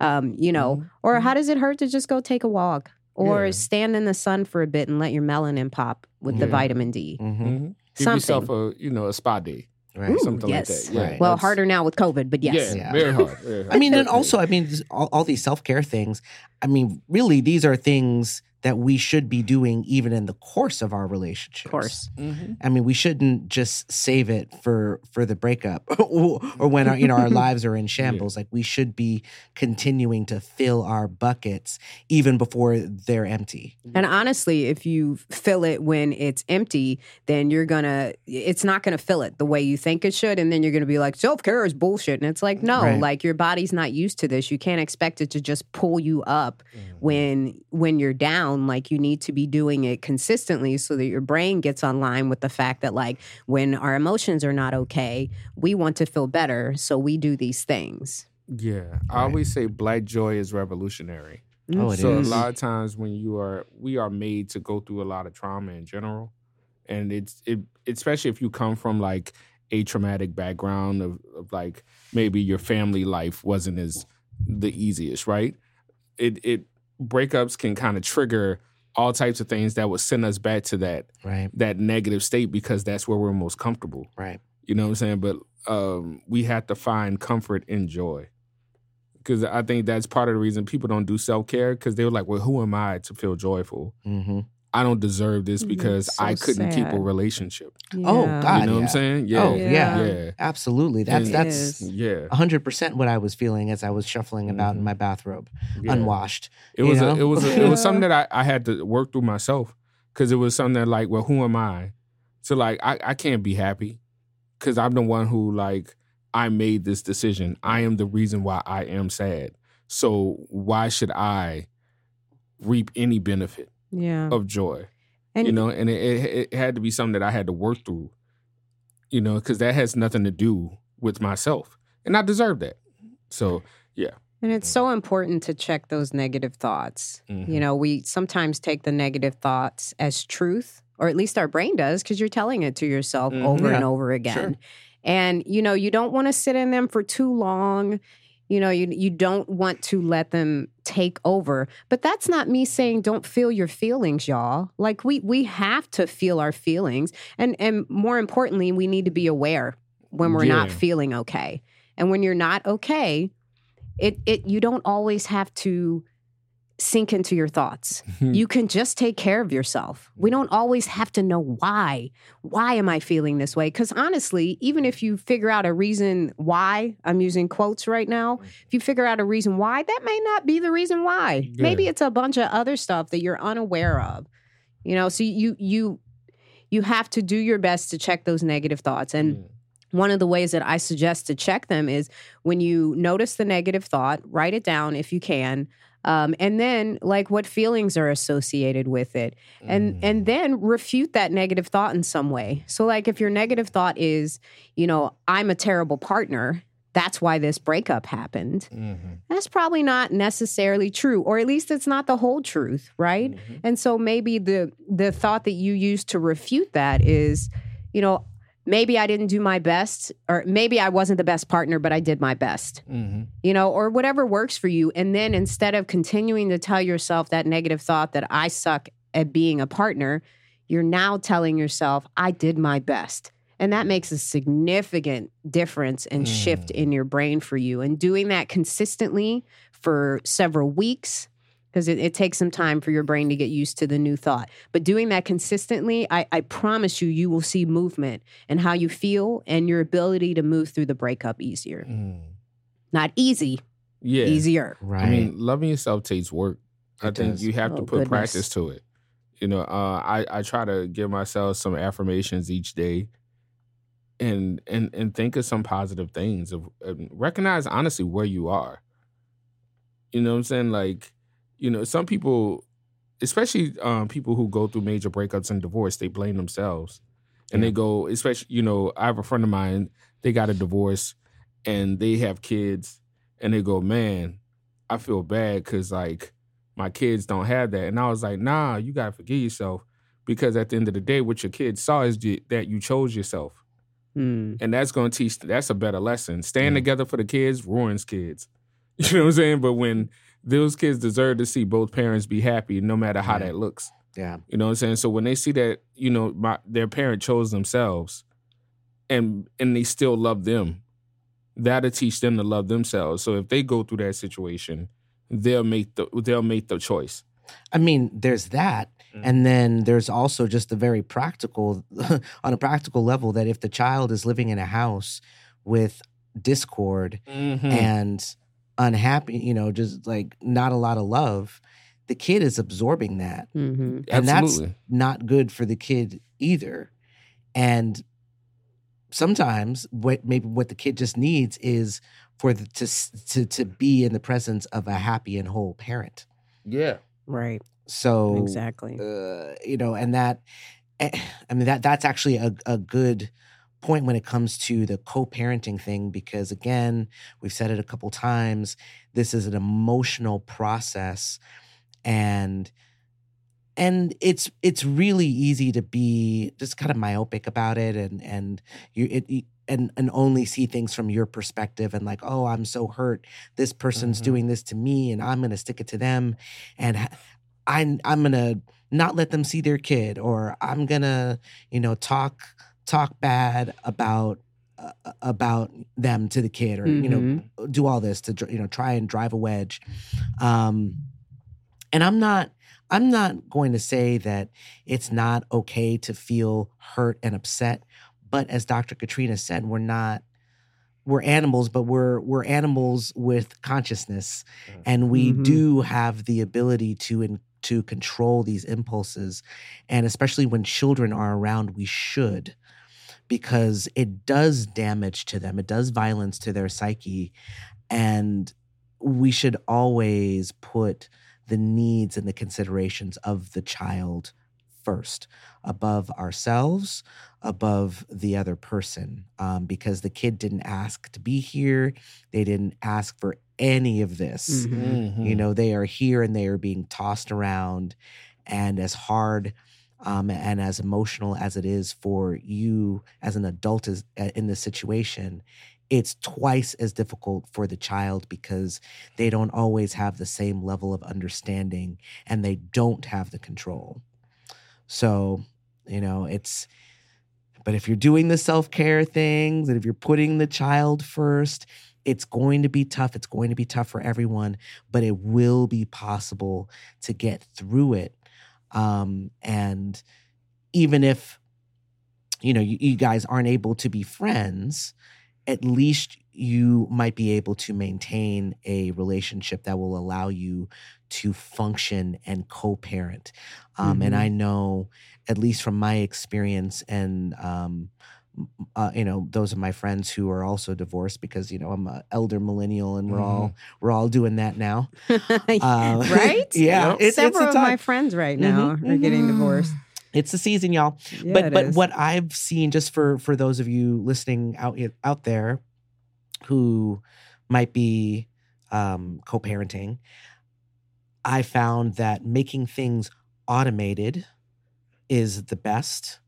Um, you know, Mhm. or how does it hurt to just go take a walk or Yeah. stand in the sun for a bit and let your melanin pop with the vitamin D? hmm Mhm. Give Something. yourself a you know a spa day, Right. Ooh, something yes. like that. Yeah, Right. Well, that's- harder now with COVID, but yes. Yeah, Yeah. very hard. very hard. I mean, and also, I mean, all, all these self care things. I mean, really, these are things that we should be doing even in the course of our relationship. Of course. Mhm. I mean, we shouldn't just save it for for the breakup or, or when our you know our lives are in shambles. Like we should be continuing to fill our buckets even before they're empty. And honestly, if you fill it when it's empty, then you're gonna it's not gonna fill it the way you think it should. And then you're gonna be like, self care is bullshit. And it's like, no, Right. like your body's not used to this. You can't expect it to just pull you up when when you're down. Like you need to be doing it consistently so that your brain gets online with the fact that like when our emotions are not okay, we want to feel better. So we do these things. Yeah, I always say black joy is revolutionary. Mm-hmm. Oh, it so is. a lot of times when you are, we are made to go through a lot of trauma in general, and it's it especially if you come from like a traumatic background of, of like maybe your family life wasn't as the easiest, right? It it breakups can kind of trigger all types of things that would send us back to that Right. that negative state because that's where we're most comfortable. Right. You know what I'm saying? But um, we have to find comfort in joy. Because I think that's part of the reason people don't do self care because they're like, well, who am I to feel joyful? hmm I don't deserve this Mm, because so I couldn't keep a sad. relationship. Oh, God. you know what. I'm saying? Yeah. Oh, Yeah. yeah. Yeah. Absolutely. That's And- that's is. Yeah. hundred percent what I was feeling as I was shuffling about in Mhm. my bathrobe, yeah. unwashed. It was a, it was a, it was something that I, I had to work through myself because it was something that like, well, who am I? So like, I, I can't be happy because I'm the one who like I made this decision. I am the reason why I am sad. So why should I reap any benefit Yeah. of joy? And you know, and it, it, it had to be something that I had to work through. You know, because that has nothing to do with myself, and I deserve that. So yeah. And it's so important to check those negative thoughts. Mhm. You know, we sometimes take the negative thoughts as truth, or at least our brain does, because you're telling it to yourself Mhm. over and over again. sure. And you know, you don't want to sit in them for too long. You know, you you don't want to let them take over. But that's not me saying don't feel your feelings, y'all. Like we we have to feel our feelings. And and more importantly, we need to be aware when we're not feeling okay. And when you're not okay, it it you don't always have to sink into your thoughts. you can just take care of yourself. We don't always have to know why. Why am I feeling this way? Because honestly, even if you figure out a reason why, I'm using quotes right now, if you figure out a reason why, that may not be the reason why. Maybe it's a bunch of other stuff that you're unaware of. You know, so you you you have to do your best to check those negative thoughts. And one of the ways that I suggest to check them is when you notice the negative thought, write it down if you can. Um, and then like what feelings are associated with it? And and then refute that negative thought in some way. So like if your negative thought is you know i'm a terrible partner that's why this breakup happened. Mhm. that's probably not necessarily true or at least it's not the whole truth right? Mhm. and so maybe the the thought that you use to refute that is you know maybe i didn't do my best or maybe i wasn't the best partner but i did my best. Mhm. you know or whatever works for you. And then instead of continuing to tell yourself that negative thought that i suck at being a partner you're now telling yourself i did my best. And that makes a significant difference and shift in your brain for you. And doing that consistently for several weeks because it, it takes some time for your brain to get used to the new thought. But doing that consistently, I, I promise you, you will see movement and how you feel and your ability to move through the breakup easier. Mm. Not easy, Yeah. easier. Right. I mean, loving yourself takes work. I It think does. you have to Oh, put goodness. practice to it. You know, uh, I I try to give myself some affirmations each day, and and and think of some positive things. Of and recognize honestly where you are. You know what I'm saying? Like, you know, some people, especially um, people who go through major breakups and divorce, they blame themselves, and Yeah. they go. Especially, you know, I have a friend of mine. They got a divorce, and they have kids, and they go, man, I feel bad because like my kids don't have that. And I was like, nah, you gotta forgive yourself because at the end of the day, what your kids saw is that you chose yourself, Mm. and that's gonna teach. That's a better lesson. Staying Yeah. together for the kids ruins kids. You know what I'm saying? But when those kids deserve to see both parents be happy, no matter how Yeah. that looks. yeah. You know what I'm saying? So when they see that, you know, my, their parent chose themselves, and and they still love them, that'll teach them to love themselves. So if they go through that situation, they'll make the they'll make the choice. I mean, there's that. Mhm. And then there's also just the very practical, on a practical level, that if the child is living in a house with discord Mm-hmm. and unhappy, you know, just like not a lot of love, the kid is absorbing that. hmm And that's not good for the kid either. And sometimes what maybe what the kid just needs is for the, to to to be in the presence of a happy and whole parent. Yeah. Right. So exactly. uh, you know, and that, eh, I mean, that that's actually a, a good point when it comes to the co-parenting thing because again, we've said it a couple times. This is an emotional process, and and it's it's really easy to be just kind of myopic about it, and and you it. it- and, and only see things from your perspective and like oh i'm so hurt this person's Mhm. doing this to me and i'm gonna stick it to them and I'm I'm gonna not let them see their kid, or I'm gonna you know talk talk bad about uh, about them to the kid, or you know do all this to you know try and drive a wedge. Um, and I'm not I'm not going to say that it's not okay to feel hurt and upset, but as Dr. Katrina said, we're not we're animals, but we're we're animals with consciousness, and we Mhm. do have the ability to in, to control these impulses, and especially when children are around, we should, because it does damage to them, it does violence to their psyche, and we should always put the needs and the considerations of the child first above ourselves above the other person um, because the kid didn't ask to be here. They didn't ask for any of this. Mhm. you know they are here and they are being tossed around. And as hard um, and as emotional as it is for you as an adult is, in this situation it's twice as difficult for the child because they don't always have the same level of understanding and they don't have the control so you know it's but if you're doing the self-care things and if you're putting the child first it's going to be tough. It's going to be tough for everyone, but it will be possible to get through it. Um, and even if, you know, you, you guys aren't able to be friends, at least you might be able to maintain a relationship that will allow you to function and co-parent um, and Mhm. i know at least from my experience and um, uh, you know those of my friends who are also divorced because you know i'm an elder millennial and we're all we're all doing that now Uh, right? yeah Yep. it's, it's Several a of my friends right now Mhm, are getting divorced. it's the season y'all Yeah, but it but is. what I've seen just for for those of you listening out out there who might be um, co-parenting, I found that making things automated is the best.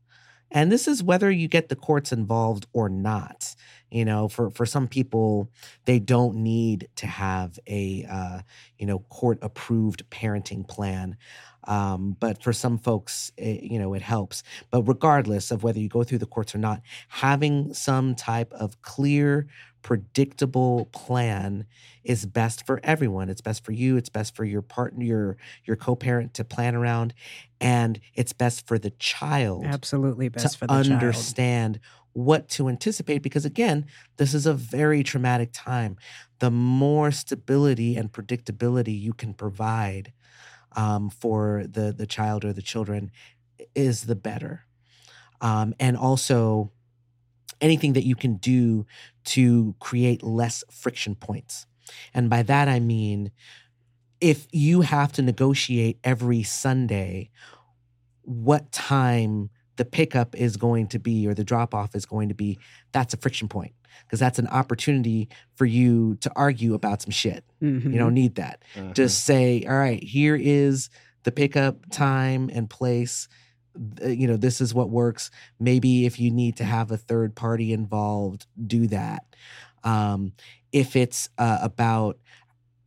And this is whether you get the courts involved or not. You know, for for some people, they don't need to have a uh, you know court approved parenting plan. Um, but for some folks, it, you know, it helps. But regardless of whether you go through the courts or not, having some type of clear, predictable plan is best for everyone. It's best for you. It's best for your partner, your your co-parent to plan around, and it's best for the child Absolutely best to for the child. understand what to anticipate because again this is a very traumatic time the more stability and predictability you can provide um, for the the child or the children is the better um, and also anything that you can do to create less friction points and by that i mean if you have to negotiate every sunday what time the pickup is going to be or the drop off is going to be, that's a friction point because that's an opportunity for you to argue about some shit. Mhm. You don't need that. Mhm. Just say, all right, here is the pickup time and place. Uh, You know, this is what works. Maybe if you need to have a third party involved, do that. Um, if it's uh, about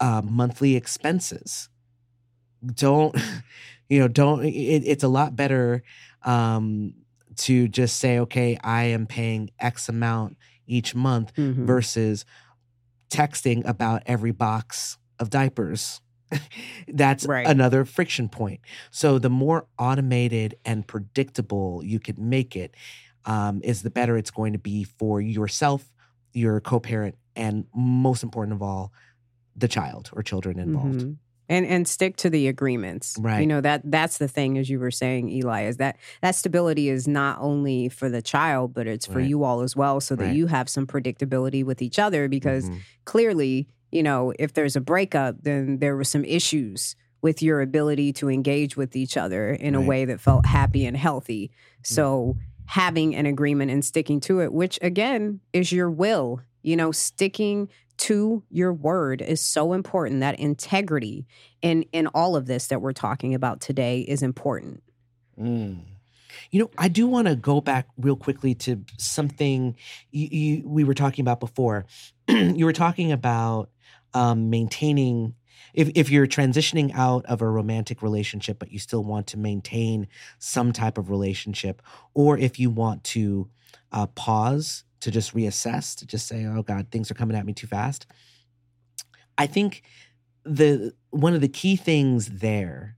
uh, monthly expenses, don't you know don't it, it's a lot better um to just say okay i am paying x amount each month Mhm. versus texting about every box of diapers that's Right. another friction point so the more automated and predictable you can make it um, is the better it's going to be for yourself your co-parent and most important of all the child or children involved Mhm. And and stick to the agreements. Right. You know that that's the thing, as you were saying, Eli, is that that stability is not only for the child, but it's for Right. you all as well, so that Right. you have some predictability with each other. Because Mhm. clearly, you know, if there's a breakup, then there were some issues with your ability to engage with each other in a way that felt happy and healthy. So having an agreement and sticking to it, which again is your will, you know, sticking to your word is so important. That integrity in in all of this that we're talking about today is important. Mm. You know, I do want to go back real quickly to something you, you, we were talking about before. you were talking about um, maintaining, if, if you're transitioning out of a romantic relationship, but you still want to maintain some type of relationship, or if you want to uh, pause to just reassess, to just say, oh God, things are coming at me too fast. I think the one of the key things there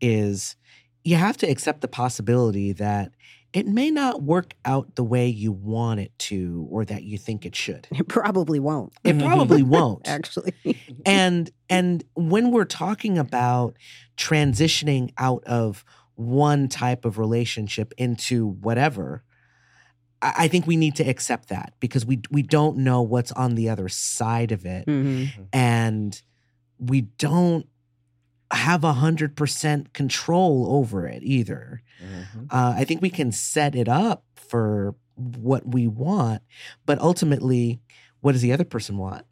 is you have to accept the possibility that it may not work out the way you want it to or that you think it should. It probably won't, It probably won't. actually. And and when we're talking about transitioning out of one type of relationship into whatever, I, I think we need to accept that because we we don't know what's on the other side of it Mhm. and we don't have a hundred percent control over it either. Mhm. Uh, I think we can set it up for what we want, but ultimately, what does the other person want?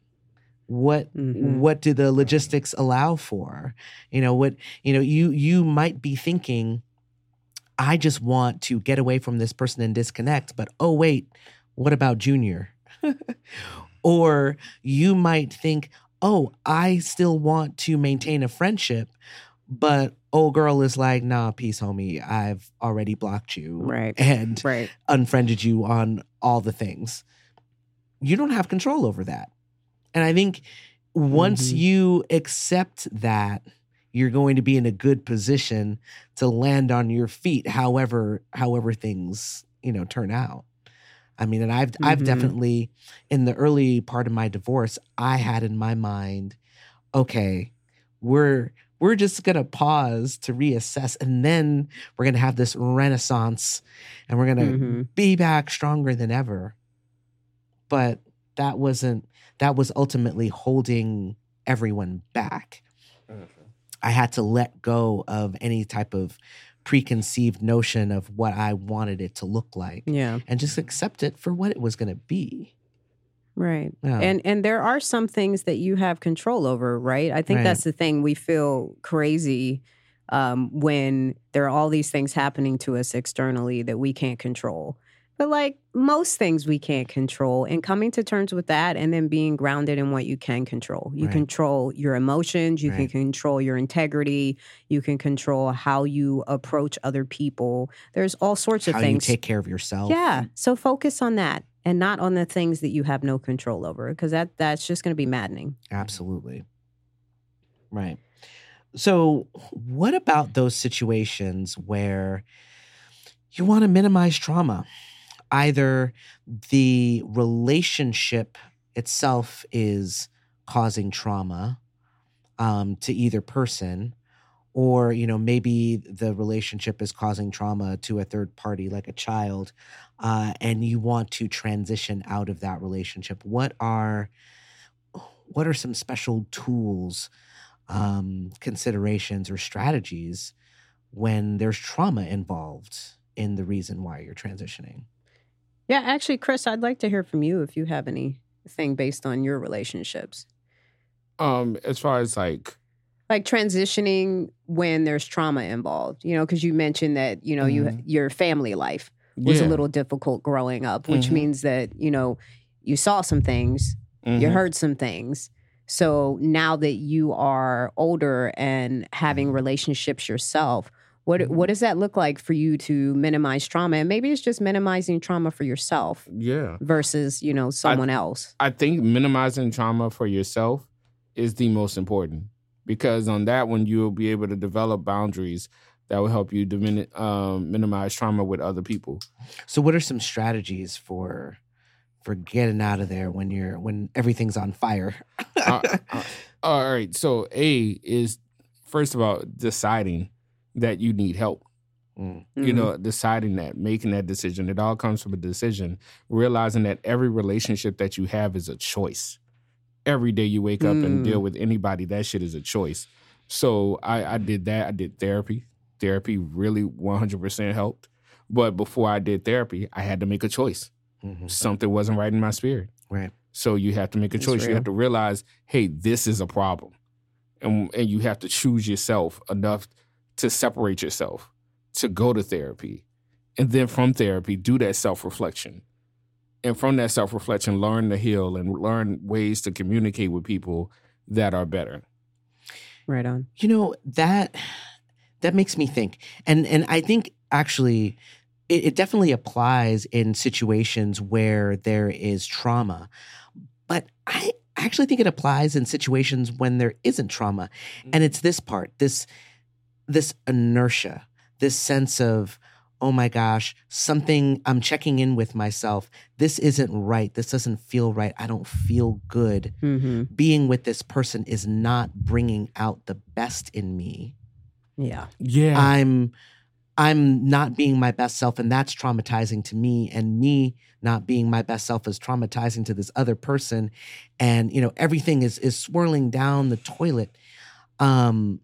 What Mhm. what do the logistics allow for? You know what you know you you might be thinking, I just want to get away from this person and disconnect, but oh wait, what about Junior? or you might think, oh, I still want to maintain a friendship, but old girl is like, nah, peace, homie. I've already blocked you. Right. And Right. unfriended you on all the things. You don't have control over that. And I think once Mhm. you accept that, you're going to be in a good position to land on your feet however however things, you know, turn out. I mean, and I've I've Mhm. definitely in the early part of my divorce, I had in my mind, okay, we're we're just going to pause to reassess and then we're going to have this renaissance and we're going to Mhm. be back stronger than ever. But that wasn't that was ultimately holding everyone back. I had to let go of any type of preconceived notion of what I wanted it to look like Yeah. and just accept it for what it was going to be. Right. Yeah. And and there are some things that you have control over, right? I think Right. that's the thing. We feel crazy um, when there are all these things happening to us externally that we can't control. But like most things we can't control, and coming to terms with that and then being grounded in what you can control. You Right. control your emotions, you can control your integrity, you can control how you approach other people. There's all sorts of How you things. take care of yourself. Yeah. So focus on that and not on the things that you have no control over because that that's just going to be maddening. Absolutely. Right. So, what about those situations where you want to minimize trauma? Either the relationship itself is causing trauma um, to either person, or you know maybe the relationship is causing trauma to a third party, like a child, uh, and you want to transition out of that relationship. What are what are some special tools, um, considerations, or strategies when there's trauma involved in the reason why you're transitioning? Yeah, actually, Chris, I'd like to hear from you if you have anything based on your relationships. Um, as far as like, Like transitioning when there's trauma involved, you know, because you mentioned that, you know, you Mhm. your family life was yeah, a little difficult growing up, which Mhm. means that, you know, you saw some things, you mhm. heard some things. So now that you are older and having Mhm. relationships yourself, what Mhm. what does that look like for you to minimize trauma? And maybe it's just minimizing trauma for yourself yeah. versus, you know, someone else. I think minimizing trauma for yourself is the most important because on that one you'll be able to develop boundaries that will help you dimin- um, minimize trauma with other people. So, what are some strategies for for getting out of there when you're when everything's on fire? Uh, uh, all right. So A is first of all deciding that you need help. Mm, You know, deciding that, making that decision. It all comes from a decision. Realizing that every relationship that you have is a choice. Every day you wake up and Mm. deal with anybody, that shit is a choice. So I, I did that. I did therapy. Therapy really 100% helped. But before I did therapy, I had to make a choice. mhm, Something wasn't right in my spirit. Right. So you have to make a That's choice. You have to realize, hey, this is a problem. And and you have to choose yourself enough to separate yourself, to go to therapy. And then from therapy, do that self-reflection. And from that self-reflection, learn to heal and learn ways to communicate with people that are better. Right on. You know that that makes me think, and and I think actually, it, it definitely applies in situations where there is trauma, but I actually think it applies in situations when there isn't trauma, mm. and it's this part this this inertia, this sense of oh my gosh, something I'm checking in with myself. This isn't right. This doesn't feel right. I don't feel good hmm being with this person is not bringing out the best in me Yeah. Yeah. i'm i'm not being my best self and that's traumatizing to me and me not being my best self is traumatizing to this other person and you know everything is is swirling down the toilet um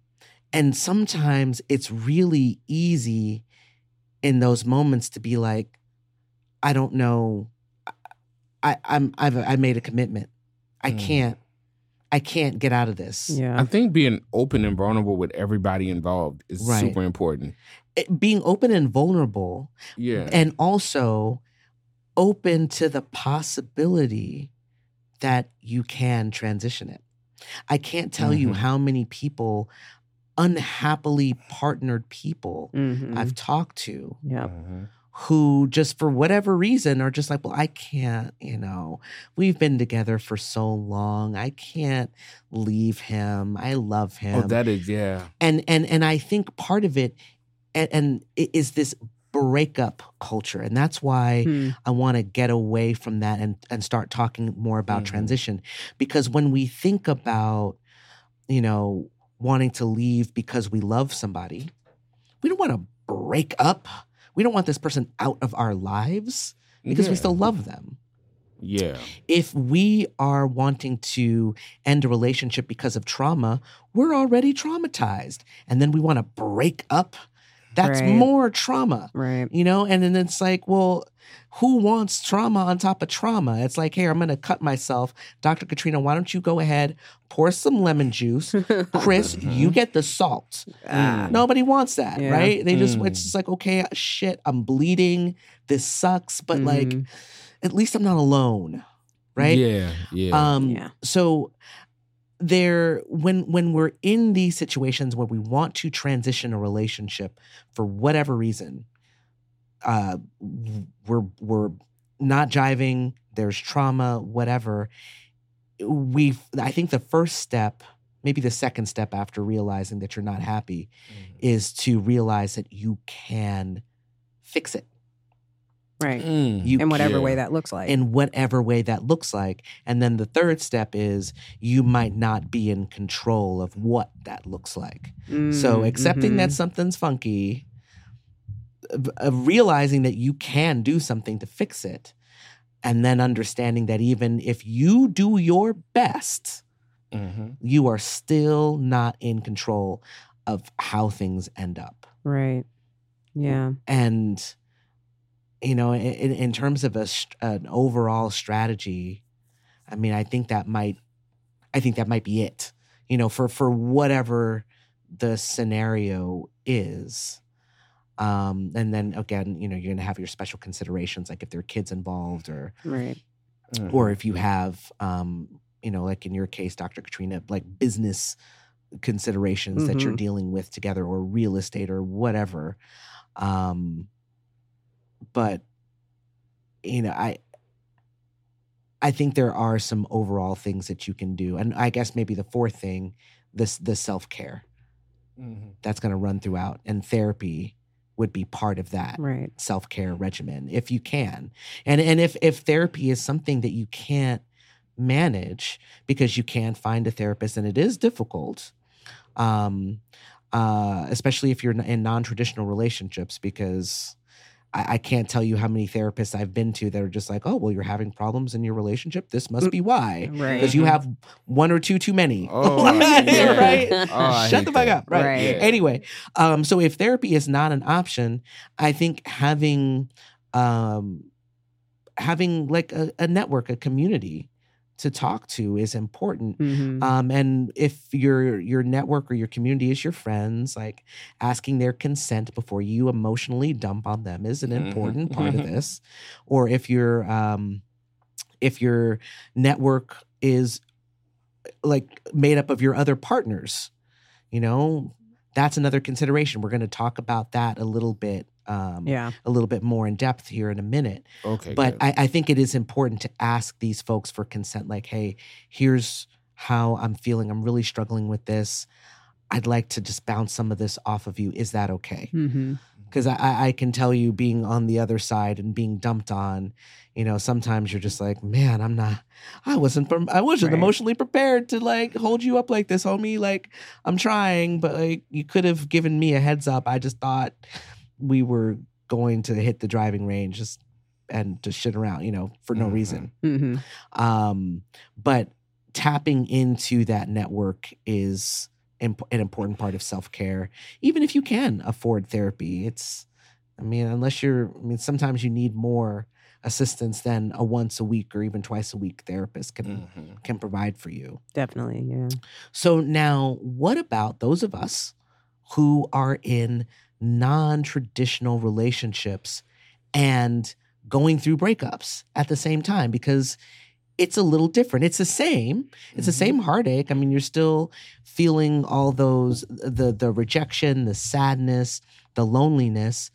and sometimes it's really easy in those moments to be like i don't know i i'm i've i made a commitment i Mm. can't i can't get out of this Yeah. I think being open and vulnerable with everybody involved is Right. super important. It- being open and vulnerable Yeah. and also open to the possibility that you can transition it. I can't tell you Mhm. how many people, unhappily partnered people, Mhm. I've talked to yeah. Mhm. who just for whatever reason are just like, well, I can't, you know, we've been together for so long. I can't leave him. I love him. Oh, that is yeah. and and and I think part of it and, and it is this breakup culture. And that's why Hmm. I want to get away from that and and start talking more about Mhm. transition because when we think about you know wanting to leave because we love somebody. We don't want to break up. We don't want this person out of our lives because we still love them. Yeah. if we are wanting to end a relationship because of trauma we're already traumatized. And then we want to break up that's Right. more trauma Right. you know and then it's like well who wants trauma on top of trauma it's like hey i'm gonna cut myself dr katrina why don't you go ahead pour some lemon juice chris you get the salt Ah, nobody wants that Yeah. right they just Mm. it's just like okay shit i'm bleeding this sucks but like Mhm. at least i'm not alone right Yeah. Yeah. um Yeah. so there when when we're in these situations where we want to transition a relationship for whatever reason uh we're we're not jiving there's trauma whatever we i think the first step maybe the second step after realizing that you're not happy is to realize that you can fix it Right. Mm. you In whatever Yeah. way that looks like. in whatever way that looks like. And then the third step is you might not be in control of what that looks like. So Mm, accepting that mhm. something's funky, uh, uh, realizing that you can do something to fix it, and then understanding that even if you do your best, Mhm. you are still not in control of how things end up. Right. Yeah. and you know in, in terms of a an overall strategy i mean i think that might i think that might be it you know for for whatever the scenario is um and then again you know you're gonna have your special considerations like if there are kids involved or Right. Mhm. or if you have um you know like in your case dr katrina like business considerations that you're Mhm. dealing with together or real estate or whatever um but you know i i think there are some overall things that you can do and i guess maybe the fourth thing this the self-care Mhm. that's going to run throughout and therapy would be part of that Right. self-care regimen if you can and and if if therapy is something that you can't manage because you can't find a therapist and it is difficult um uh especially if you're in non-traditional relationships because I, I can't tell you how many therapists I've been to that are just like, oh, well, you're having problems in your relationship. This must be why. Right. Because you have one or two too many. Oh, right? Oh, Shut the fuck that. up. Right. Right. Yeah. Anyway, um, so if therapy is not an option, I think having um having like a, a network, a community to talk to is important. Mhm. Um, and if your your network or your community is your friends, like asking their consent before you emotionally dump on them is an Mhm. important part of this. Or if your um, if your network is like made up of your other partners, you know, that's another consideration. We're going to talk about that a little bit, um, yeah. a little bit more in depth here in a minute Okay. but. I, I think it is important to ask these folks for consent like hey here's how i'm feeling i'm really struggling with this i'd like to just bounce some of this off of you is that okay hmm because I, I I can tell you being on the other side and being dumped on you know sometimes you're just like man i'm not i wasn't from i wasn't Right. emotionally prepared to like hold you up like this homie like i'm trying but like you could have given me a heads up i just thought we were going to hit the driving range just and just shit around you know for no Mhm. reason hmm um but tapping into that network is imp- an important part of self-care even if you can afford therapy it's i mean unless you're i mean sometimes you need more assistance than a once a week or even twice a week therapist can Mhm. can provide for you Definitely. Yeah. so now what about those of us who are in non-traditional relationships and going through breakups at the same time because it's a little different. It's the same. It's the Mhm. same heartache. I mean, you're still feeling all those the the rejection, the sadness, the loneliness,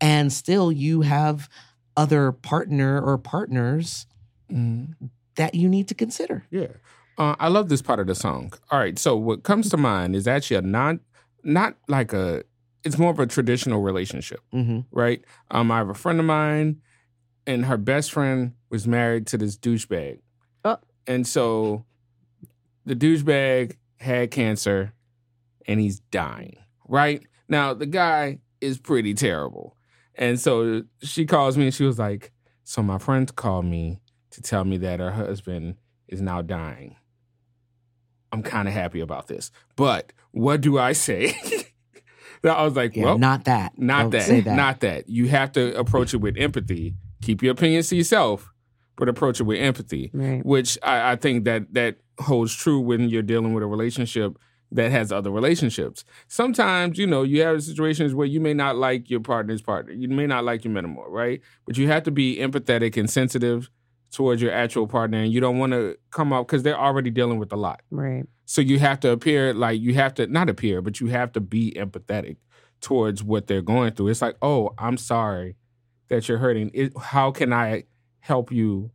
and still you have other partner or partners Mhm. that you need to consider. Yeah. Uh, I love this part of the song. All right. So what comes to mind is actually a non, not like a, it's more of a traditional relationship, hmm right? Um, I have a friend of mine, and her best friend was married to this douchebag. Oh. And so the douchebag had cancer and he's dying, right? Now, the guy is pretty terrible. And so she calls me and she was like, So my friends called me to tell me that her husband is now dying. I'm kind of happy about this. But what do I say? I was like, Yeah, Well, not that. not that. That. Not that. You have to approach it with empathy. Keep your opinions to yourself, but approach it with empathy. Right. Which I, I think that that holds true when you're dealing with a relationship that has other relationships. Sometimes, you know, you have situations where you may not like your partner's partner. You may not like your metamour, right? But you have to be empathetic and sensitive towards your actual partner, and you don't want to come up because they're already dealing with a lot. Right. So you have to appear like you have to not appear, but you have to be empathetic towards what they're going through. It's like, oh, I'm sorry that you're hurting. It, how can I help you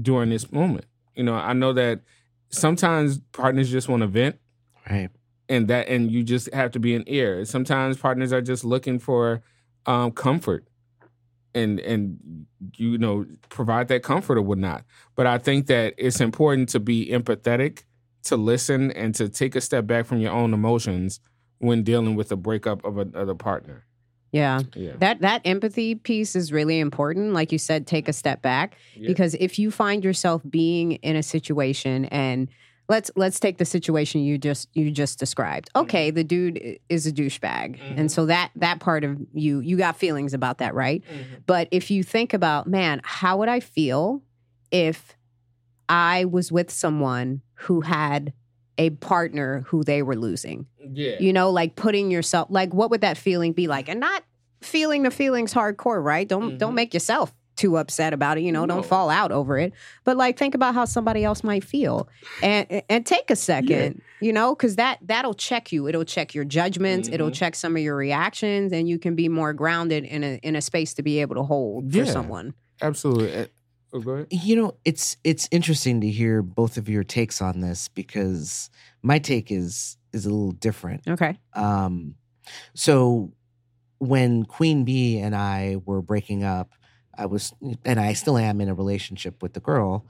during this moment? You know, I know that sometimes partners just want to vent, Right. and that and you just have to be an ear. Sometimes partners are just looking for um, comfort, and and you know provide that comfort or whatnot. But I think that it's important to be empathetic, to listen, and to take a step back from your own emotions when dealing with the breakup of another partner. Yeah. Yeah, That that empathy piece is really important. Like you said, take a step back Yeah. because if you find yourself being in a situation and let's let's take the situation you just you just described. Mm-hmm. Okay, the dude is a douchebag. And so that that part of you you got feelings about that, right? Mm-hmm. But if you think about, man, how would I feel if I was with someone who had a partner who they were losing? yeah, You know, like putting yourself like what would that feeling be like? And not feeling the feelings hardcore, right? Don't don't Mhm. make yourself too upset about it, you know, No. don't fall out over it. But like think about how somebody else might feel. And and take a second, you know, cuz that that'll check you. It'll check your judgments, it'll Mhm. check some of your reactions and you can be more grounded in a in a space to be able to hold Yeah. for someone. absolutely. Oh, go ahead. You know, it's it's interesting to hear both of your takes on this because my take is is a little different. Okay. Um, so when Queen Bee and I were breaking up, I was, and I still am in a relationship with the girl.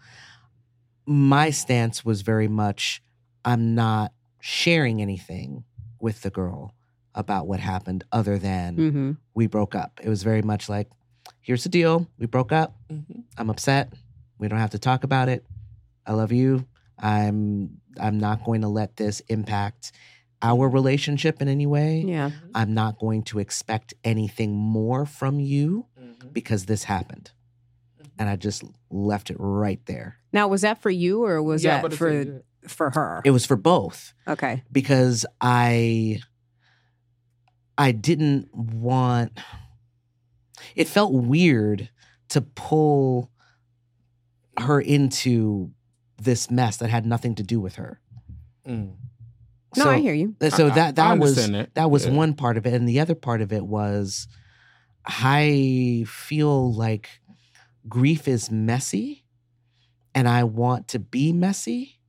My stance was very much, I'm not sharing anything with the girl about what happened other than Mhm. we broke up. It was very much like, here's the deal. We broke up. Mm-hmm. I'm upset. We don't have to talk about it. I love you. I'm I'm not going to let this impact our relationship in any way. Yeah. I'm not going to expect anything more from you mm-hmm. because this happened. And I just left it right there. Now was that for you or was Yeah, that but it's for for her? It was for both okay. because I I didn't want it felt weird to pull her into this mess that had nothing to do with her. Mm. No, I hear you. So I- that I that was understand that. that was Yeah. one part of it, and the other part of it was I feel like grief is messy, and I want to be messy,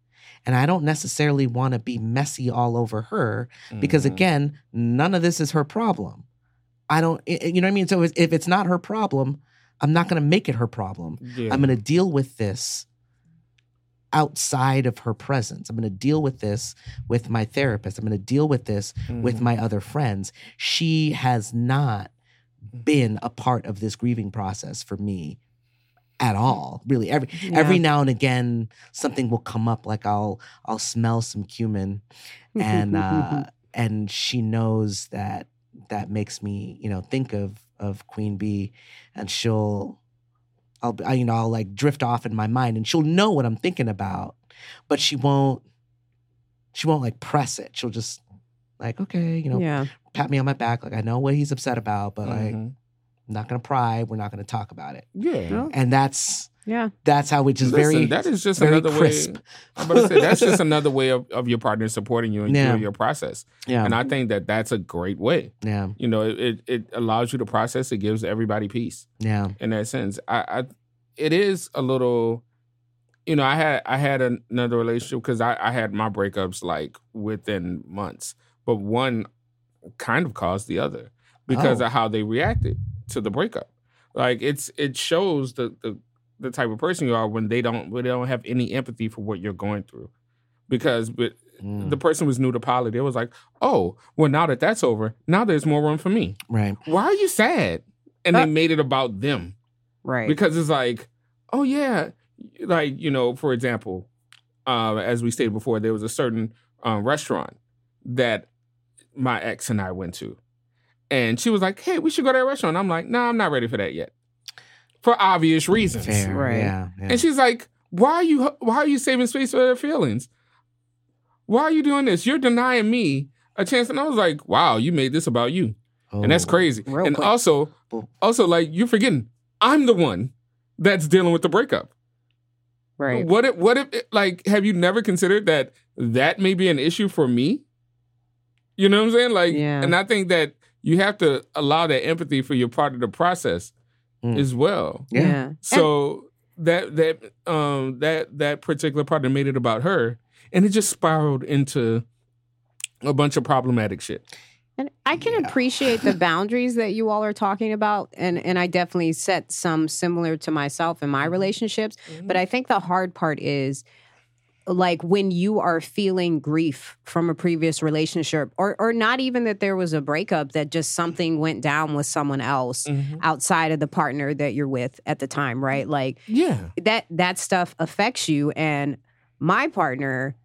and I don't necessarily want to be messy all over her because Mhm. again, none of this is her problem. I don't, you know what I mean. So if it's not her problem, I'm not going to make it her problem. Yeah. I'm going to deal with this outside of her presence. I'm going to deal with this with my therapist. I'm going to deal with this with Mhm. my other friends. She has not been a part of this grieving process for me at all. Really, every every now and again something will come up like I'll I'll smell some cumin and uh and she knows that that makes me, you know, think of of Queen Bee and she'll I'll I, you know, I'll like drift off in my mind and she'll know what I'm thinking about, but she won't she won't like press it. She'll just like, okay, you know, yeah. pat me on my back like I know what he's upset about, but like Mhm. I'm not going to pry, we're not going to talk about it. yeah. And that's Yeah. That's how, which is Listen, very that is just another crisp. way. I'm about to say that's just another way of, of your partner supporting you and Yeah. your process. yeah, And I think that that's a great way. yeah, You know, it, it it allows you to process. It gives everybody peace yeah, in that sense. I, I it is a little. You know, I had I had another relationship because I, I had my breakups like within months, but one kind of caused the other because Oh. of how they reacted to the breakup. Like it's it shows the the the type of person you are when they don't when they don't have any empathy for what you're going through. Because but Mm, the person was new to poly, they was like, "Oh, well, now that that's over, now there's more room for me. right. Why are you sad?" And Uh, they made it about them Right. because it's like, "Oh yeah," like you know, for example, uh, as we stated before, there was a certain um, restaurant that my ex and I went to, and she was like, "Hey, we should go to that restaurant." I'm like, "No, nah, I'm not ready for that yet," for obvious reasons. Fair, Right. yeah, yeah. And she's like, "Why are you why are you saving space for their feelings? Why are you doing this? You're denying me a chance." And I was like, "Wow, you made this about you." And that's Oh, crazy. And quick. also Oh. also like you're forgetting I'm the one that's dealing with the breakup. right. What if what if like have you never considered that that may be an issue for me? You know what I'm saying? Like Yeah. and I think that you have to allow that empathy for your part of the process Mm. as well. Yeah. So that that um that that particular partner made it about her, and it just spiraled into a bunch of problematic shit. And I can Yeah. appreciate the boundaries that you all are talking about, and and I definitely set some similar to myself in my relationships. But I think the hard part is like when you are feeling grief from a previous relationship, or or not even that there was a breakup, that just something went down with someone else Mhm. outside of the partner that you're with at the time, right? Like yeah, that that stuff affects you and my partner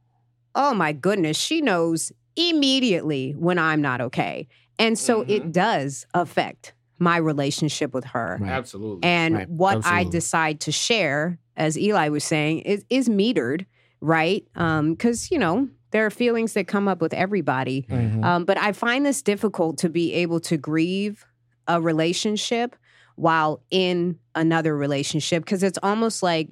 oh my goodness she knows immediately when i'm not okay and so it does affect my relationship with her Right. absolutely. and Right. what i decide to share as eli was saying is is metered right? Um because you know there are feelings that come up with everybody. Mhm. um, but I find this difficult to be able to grieve a relationship while in another relationship because it's almost like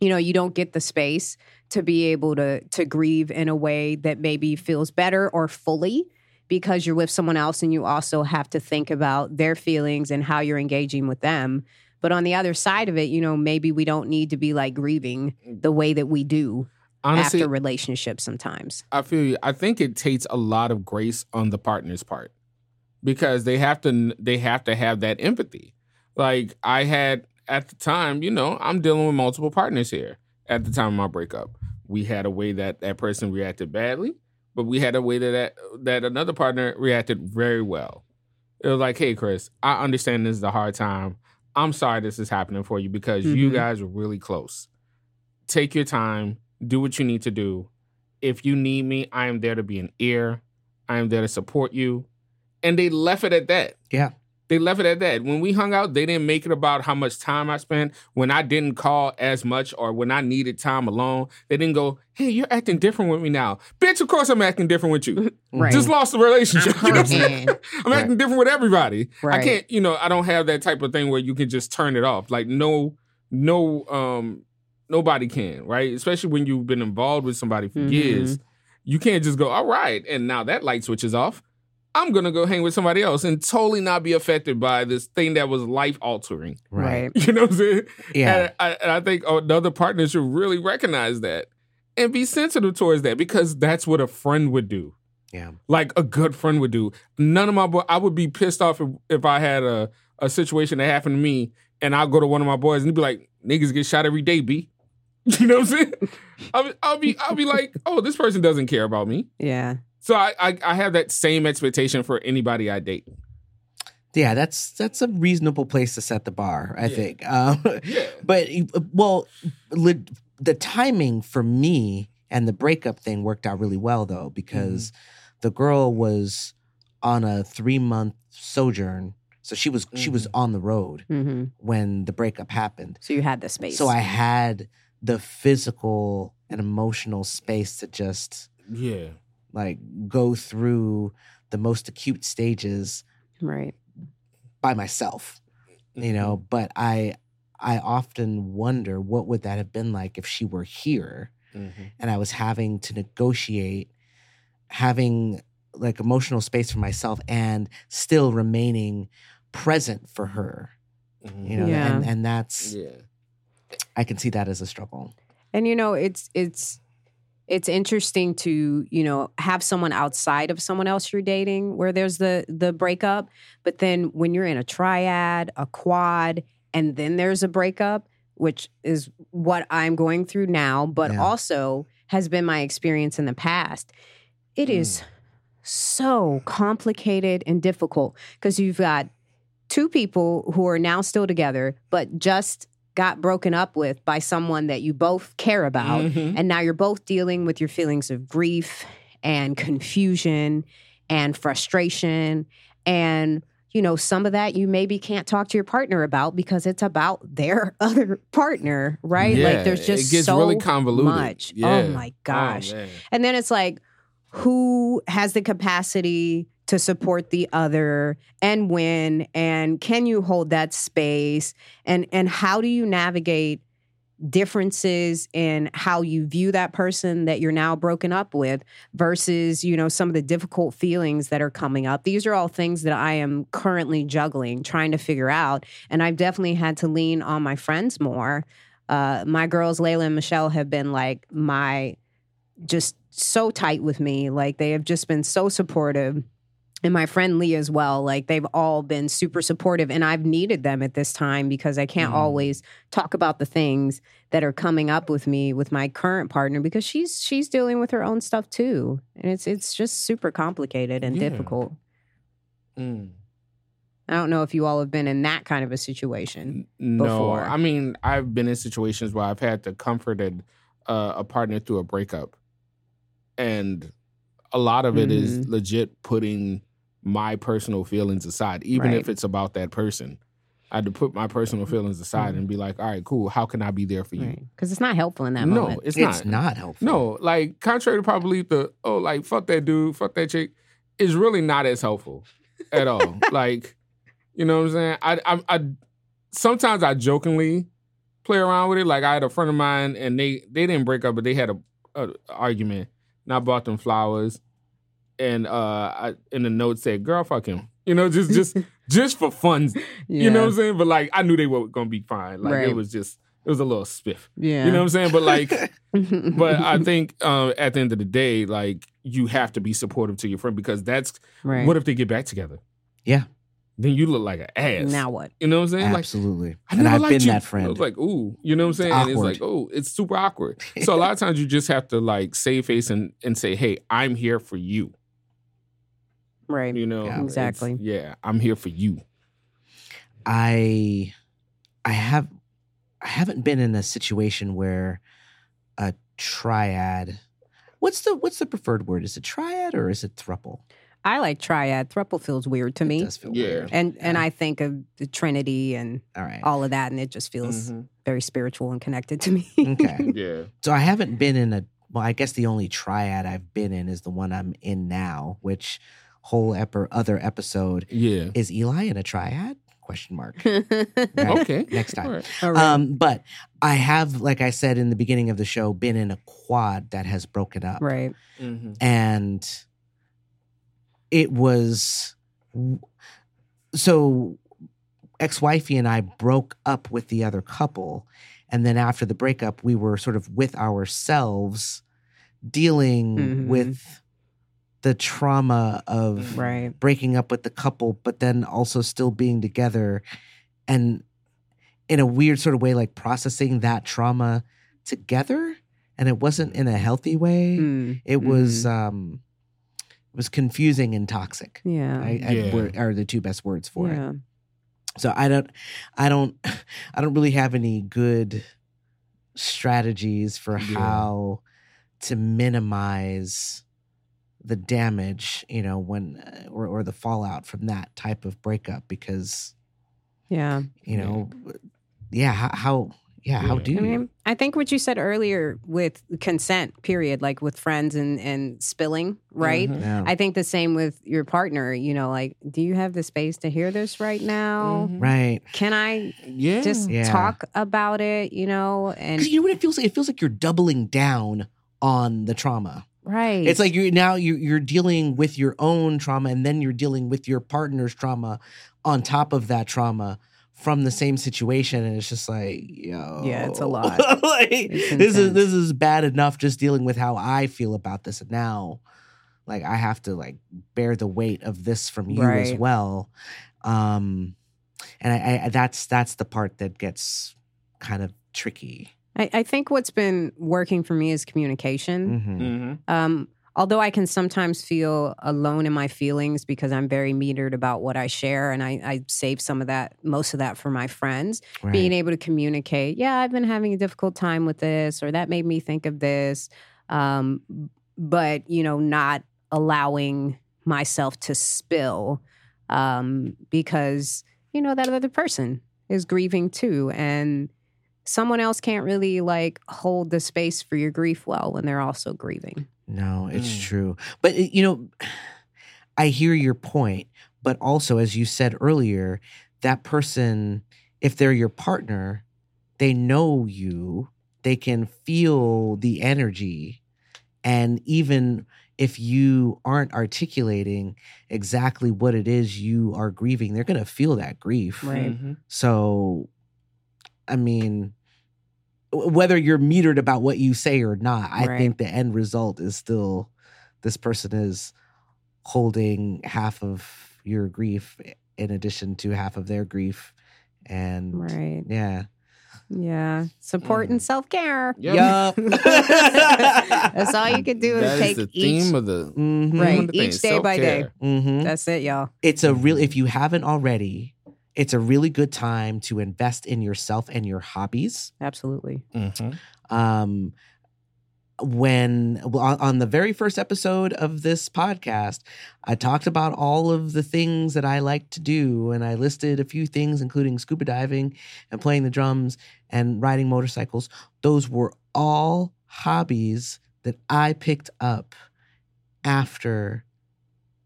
you know you don't get the space to be able to to grieve in a way that maybe feels better or fully because you're with someone else and you also have to think about their feelings and how you're engaging with them but on the other side of it you know maybe we don't need to be like grieving the way that we do Honestly, after relationships sometimes I feel you. I think it takes a lot of grace on the partner's part because they have to they have to have that empathy. Like I had at the time, you know, I'm dealing with multiple partners here at the time of my breakup. We had a way that that person reacted badly, but we had a way that that, that another partner reacted very well. It was like, "Hey, Chris, I understand this is a hard time. I'm sorry this is happening for you because you Mhm. guys are really close. Take your time, do what you need to do. If you need me, I am there to be an ear. I am there to support you." And they left it at that. Yeah. They left it at that. When we hung out, they didn't make it about how much time I spent. When I didn't call as much or when I needed time alone, they didn't go, hey, you're acting different with me now. Bitch, of course I'm acting different with you. Right. Just lost the relationship. I'm You know what I'm saying? I'm acting different with everybody. Right. I can't, you know, I don't have that type of thing where you can just turn it off. Like no, no, um, nobody can, right? Especially when you've been involved with somebody for Mhm. years. You can't just go, all right, and now that light switch is off. I'm gonna go hang with somebody else and totally not be affected by this thing that was life altering. Right. You know what I'm saying? Yeah. And I, and I think another partner should really recognize that and be sensitive towards that because that's what a friend would do Yeah. like a good friend would do. None of my boy, I would be pissed off if, if I had a, a situation that happened to me and I'll go to one of my boys and he'd be like, niggas get shot every day, B. You know what I'm saying? I'll, I'll be I'll be like, oh, this person doesn't care about me. yeah So I, I I have that same expectation for anybody I date. Yeah, that's that's a reasonable place to set the bar, I Yeah. think. Um, Yeah. but well, li- the timing for me and the breakup thing worked out really well though because the girl was on a three month sojourn, so she was she was on the road hmm when the breakup happened. so you had the space So I had the physical and emotional space to just Yeah. Like go through the most acute stages right by myself you know Mm-hmm. but i I often wonder what would that have been like if she were here Mhm. and I was having to negotiate having like emotional space for myself and still remaining present for her. Mhm. You know, Yeah. and and that's yeah. I can see that as a struggle. And you know, it's it's it's interesting to, you know, have someone outside of someone else you're dating where there's the the breakup, but then when you're in a triad, a quad, and then there's a breakup, which is what I'm going through now, but Yeah. also has been my experience in the past. It is mm. so complicated and difficult because you've got two people who are now still together, but just got broken up with by someone that you both care about. Mhm. And now you're both dealing with your feelings of grief and confusion and frustration. And, you know, some of that you maybe can't talk to your partner about because it's about their other partner, right? Yeah, like there's just it gets so really convoluted. much. Yeah. Oh my gosh. man. And then it's like, who has the capacity to support the other and when and can you hold that space and and how do you navigate differences in how you view that person that you're now broken up with versus you know some of the difficult feelings that are coming up these are all things that i am currently juggling trying to figure out and i've definitely had to lean on my friends more uh, my girls layla and michelle have been like my just so tight with me. Like they have just been so supportive. And my friend Lee as well. Like they've all been super supportive. And I've needed them at this time because I can't Mm. always talk about the things that are coming up with me with my current partner because she's she's dealing with her own stuff too. And it's it's just super complicated and Yeah. difficult. Mm. I don't know if you all have been in that kind of a situation. No, before. I mean I've been in situations where I've had to comfort a, uh, a partner through a breakup, and a lot of it is Mhm. legit putting my personal feelings aside, even Right. if it's about that person. I had to put my personal mm-hmm. feelings aside and be like, "All right, cool. How can I be there for you?" Because it's not helpful in that no, moment. it's, It's, not. not. helpful. No, like contrary to probably the oh, like fuck that dude, fuck that chick, is really not as helpful at all. like, you know what I'm saying? I, I, I, sometimes I jokingly play around with it. Like I had a friend of mine, and they they didn't break up, but they had a, a argument, and I bought them flowers, and uh, I, in the note said, "Girl, fuck him." You know, just just just for fun. You know what I'm saying? But like, I knew they were gonna be fine. Like Right. it was just it was a little spiff. Yeah. You know what I'm saying? But like but I think um, at the end of the day, like you have to be supportive to your friend because that's right. what if they get back together? Yeah. Then you look like an ass. now what? you know what I'm saying? Like Absolutely. I and never I've liked been you. that friend. I was like, ooh, you know what I'm saying? It's and it's like, oh, it's super awkward. So a lot of times you just have to like save face and, and say, hey, I'm here for you. Right. You know, Yeah. Exactly. Yeah, I'm here for you. I I have I haven't been in a situation where a triad what's the what's the preferred word? Is it triad or is it thruple? I like triad. Thruple feels weird to It me. does feel Yeah. weird. And and Yeah. I think of the Trinity and All right. all of that, and it just feels Mhm. very spiritual and connected to me. Okay. Yeah. So I haven't been in a well, I guess the only triad I've been in is the one I'm in now, which whole ep- other episode Yeah. is Eli in a triad? Question mark. All Right. Okay. Next time. All right. right. Um, but I have, like I said in the beginning of the show, been in a quad that has broken up. right. Mhm. and it was so ex-wifey and I broke up with the other couple and then after the breakup we were sort of with ourselves dealing Mhm. with the trauma of Right. breaking up with the couple but then also still being together and in a weird sort of way like processing that trauma together and it wasn't in a healthy way Mm. it was um it was confusing and toxic Yeah. I, I, Yeah. were, are the two best words for it yeah. so i don't i don't i don't really have any good strategies for Yeah. how to minimize the damage you know when uh, or, or the fallout from that type of breakup because Yeah. you know yeah how, how yeah, how Yeah. do I you? mean, I think what you said earlier with consent, period, like with friends and, and spilling, right? Mhm. Yeah. I think the same with your partner. You know, like, do you have the space to hear this right now? Mhm. right. Can I Yeah. just Yeah. talk about it? You know, and 'Cause you know what it feels like? It feels like you're doubling down on the trauma. Right, It's like you're now you're, you're dealing with your own trauma and then you're dealing with your partner's trauma on top of that trauma from the same situation. And it's just like yo. Yeah, it's a lot. like, It's this is this is bad enough just dealing with how I feel about this and now. Like I have to like bear the weight of this from you as well. Um and I, I that's that's the part that gets kind of tricky I, I think what's been working for me is communication. Mhm. Mhm. Um, although I can sometimes feel alone in my feelings because I'm very metered about what I share, and I, I save some of that, most of that for my friends. Right. Being able to communicate, yeah, I've been having a difficult time with this, or that made me think of this. Um, but you know, not allowing myself to spill um, because you know that other person is grieving too, and someone else can't really like hold the space for your grief well when they're also grieving. No, it's Mm. true. But you know, I hear your point, but also as you said earlier, that person if they're your partner, they know you, they can feel the energy and even if you aren't articulating exactly what it is you are grieving, they're going to feel that grief. Right. Mhm. So, I mean, w- whether you're metered about what you say or not, I Right. think the end result is still this person is holding half of your grief in addition to half of their grief. And Right. yeah. Yeah. Support and self care. Yep. Yup. That's all you can do is That is take the each. theme of the Mhm. Right. of the thing, Each day by day. self-care. Mhm. That's it, y'all. It's a real, if you haven't already, it's a really good time to invest in yourself and your hobbies. Absolutely. Mhm. um when on, on the very first episode of this podcast i talked about all of the things that i like to do and i listed a few things including scuba diving and playing the drums and riding motorcycles those were all hobbies that i picked up after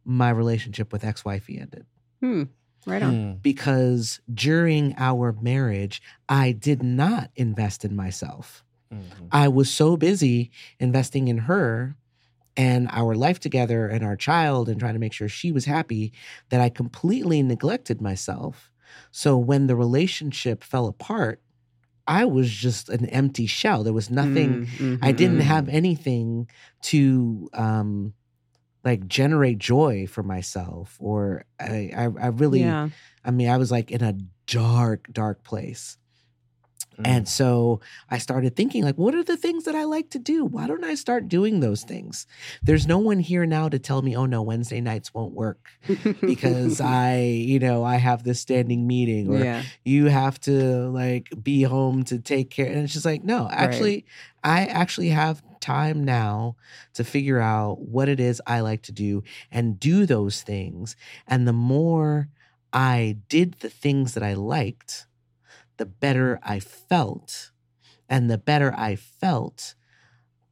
my relationship with ex-wifey ended Hmm. Right on. Mm. because during our marriage i did not invest in myself Mhm. I was so busy investing in her and our life together and our child and trying to make sure she was happy that I completely neglected myself. So when the relationship fell apart, I was just an empty shell. There was nothing, Mm, I didn't Mhm. have anything to um like generate joy for myself or I I, I really Yeah. I mean I was like in a dark dark place. Mm. And so I started thinking, like, what are the things that I like to do? Why don't I start doing those things? There's no one here now to tell me, oh no, Wednesday nights won't work because I, you know, I have this standing meeting or yeah. you have to like be home to take care. And it's just like, no, actually, I actually have time now to figure out what it is I like to do and do those things. And the more I did the things that I liked, the better I felt. And the better I felt,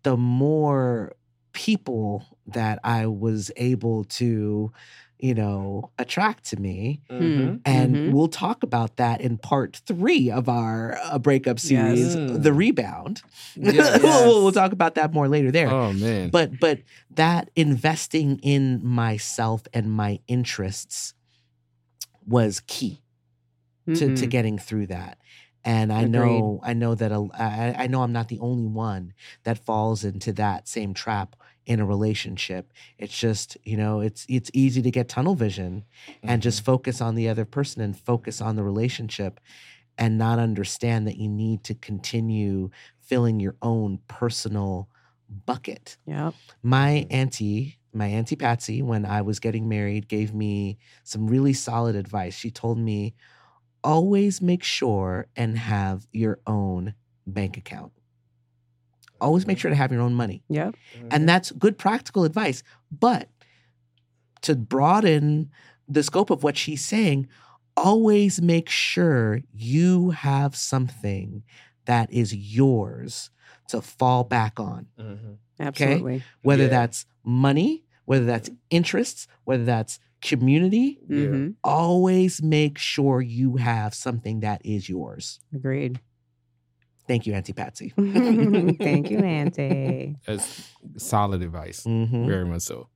the more people that I was able to, you know, attract to me. Mhm. And Mhm. we'll talk about that in part three of our uh, breakup series, Yes. The Rebound. Yes. we'll, we'll talk about that more later there. Oh man. But but that investing in myself and my interests was key to, to Mhm. getting through that. And I Agreed. know I know that a, I, I know I'm not the only one that falls into that same trap in a relationship. It's just you know it's it's easy to get tunnel vision and just focus on the other person and focus on the relationship and not understand that you need to continue filling your own personal bucket. yeah My auntie, my auntie Patsy, when I was getting married, gave me some really solid advice. She told me, always make sure and have your own bank account. Always make sure to have your own money. Yep. And mm-hmm. that's good practical advice. But to broaden the scope of what she's saying, always make sure you have something that is yours to fall back on. Mm-hmm. Absolutely. Whether Yeah. that's money, whether that's interests, whether that's community, Yeah. Mhm. always make sure you have something that is yours. Agreed. Thank you, Auntie Patsy. Thank you, Auntie. That's solid advice. Mhm. Very much so.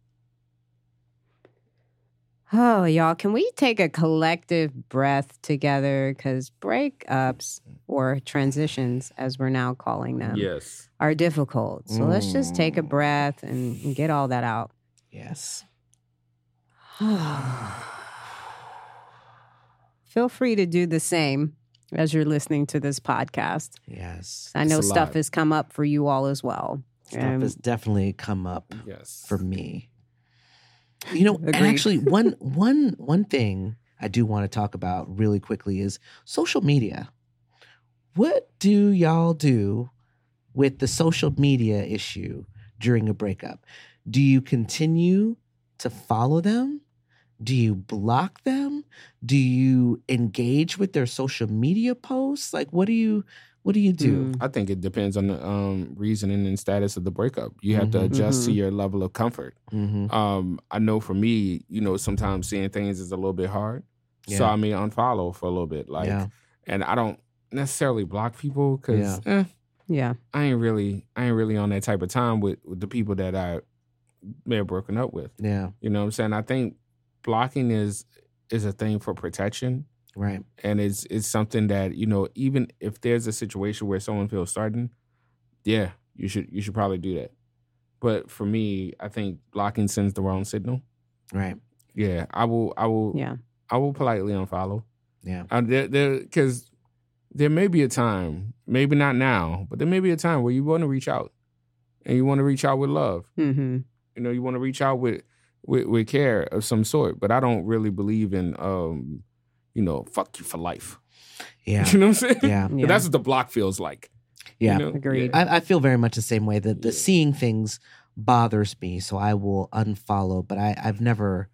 Oh, y'all, can we take a collective breath together? Because breakups or transitions, as we're now calling them, Yes. are difficult. So let's just take a Mm. breath and, and get all that out. Yes. Feel free to do the same as you're listening to this podcast. Yes. I know stuff lot. has come up for you all as well. Stuff Um, has definitely come up Yes. for me. You know, and actually one one one thing I do want to talk about really quickly is social media. What do y'all do with the social media issue during a breakup? Do you continue to follow them? Do you block them? Do you engage with their social media posts? Like what do you what do you do? Mm. I think it depends on the um, reasoning and status of the breakup. You have to Mhm. adjust to Mhm. your level of comfort. Mm-hmm. Um, I know for me, you know, sometimes seeing things is a little bit hard. So Yeah. I may unfollow for a little bit. Like, yeah. and I don't necessarily block people because eh, Yeah. I ain't really, I ain't really on that type of time with, with the people that I may have broken up with. Yeah. You know what I'm saying? I think blocking is is a thing for protection. Right. and it's it's something that you know even if there's a situation where someone feels threatened yeah you should you should probably do that but for me i think blocking sends the wrong signal Right. yeah i will i will Yeah. i will politely unfollow Yeah. uh, there there because there may be a time maybe not now but there may be a time where you want to reach out and you want to reach out with love Mm-hmm. you know you want to reach out with, with with care of some sort but i don't really believe in um you know fuck you for life Yeah. you know what i'm saying Yeah. Yeah. that's what the block feels like. you Yeah. know? Agreed. Yeah. I, I feel very much the same way. that the Yeah. seeing things bothers me, so I will unfollow. But I, I've never,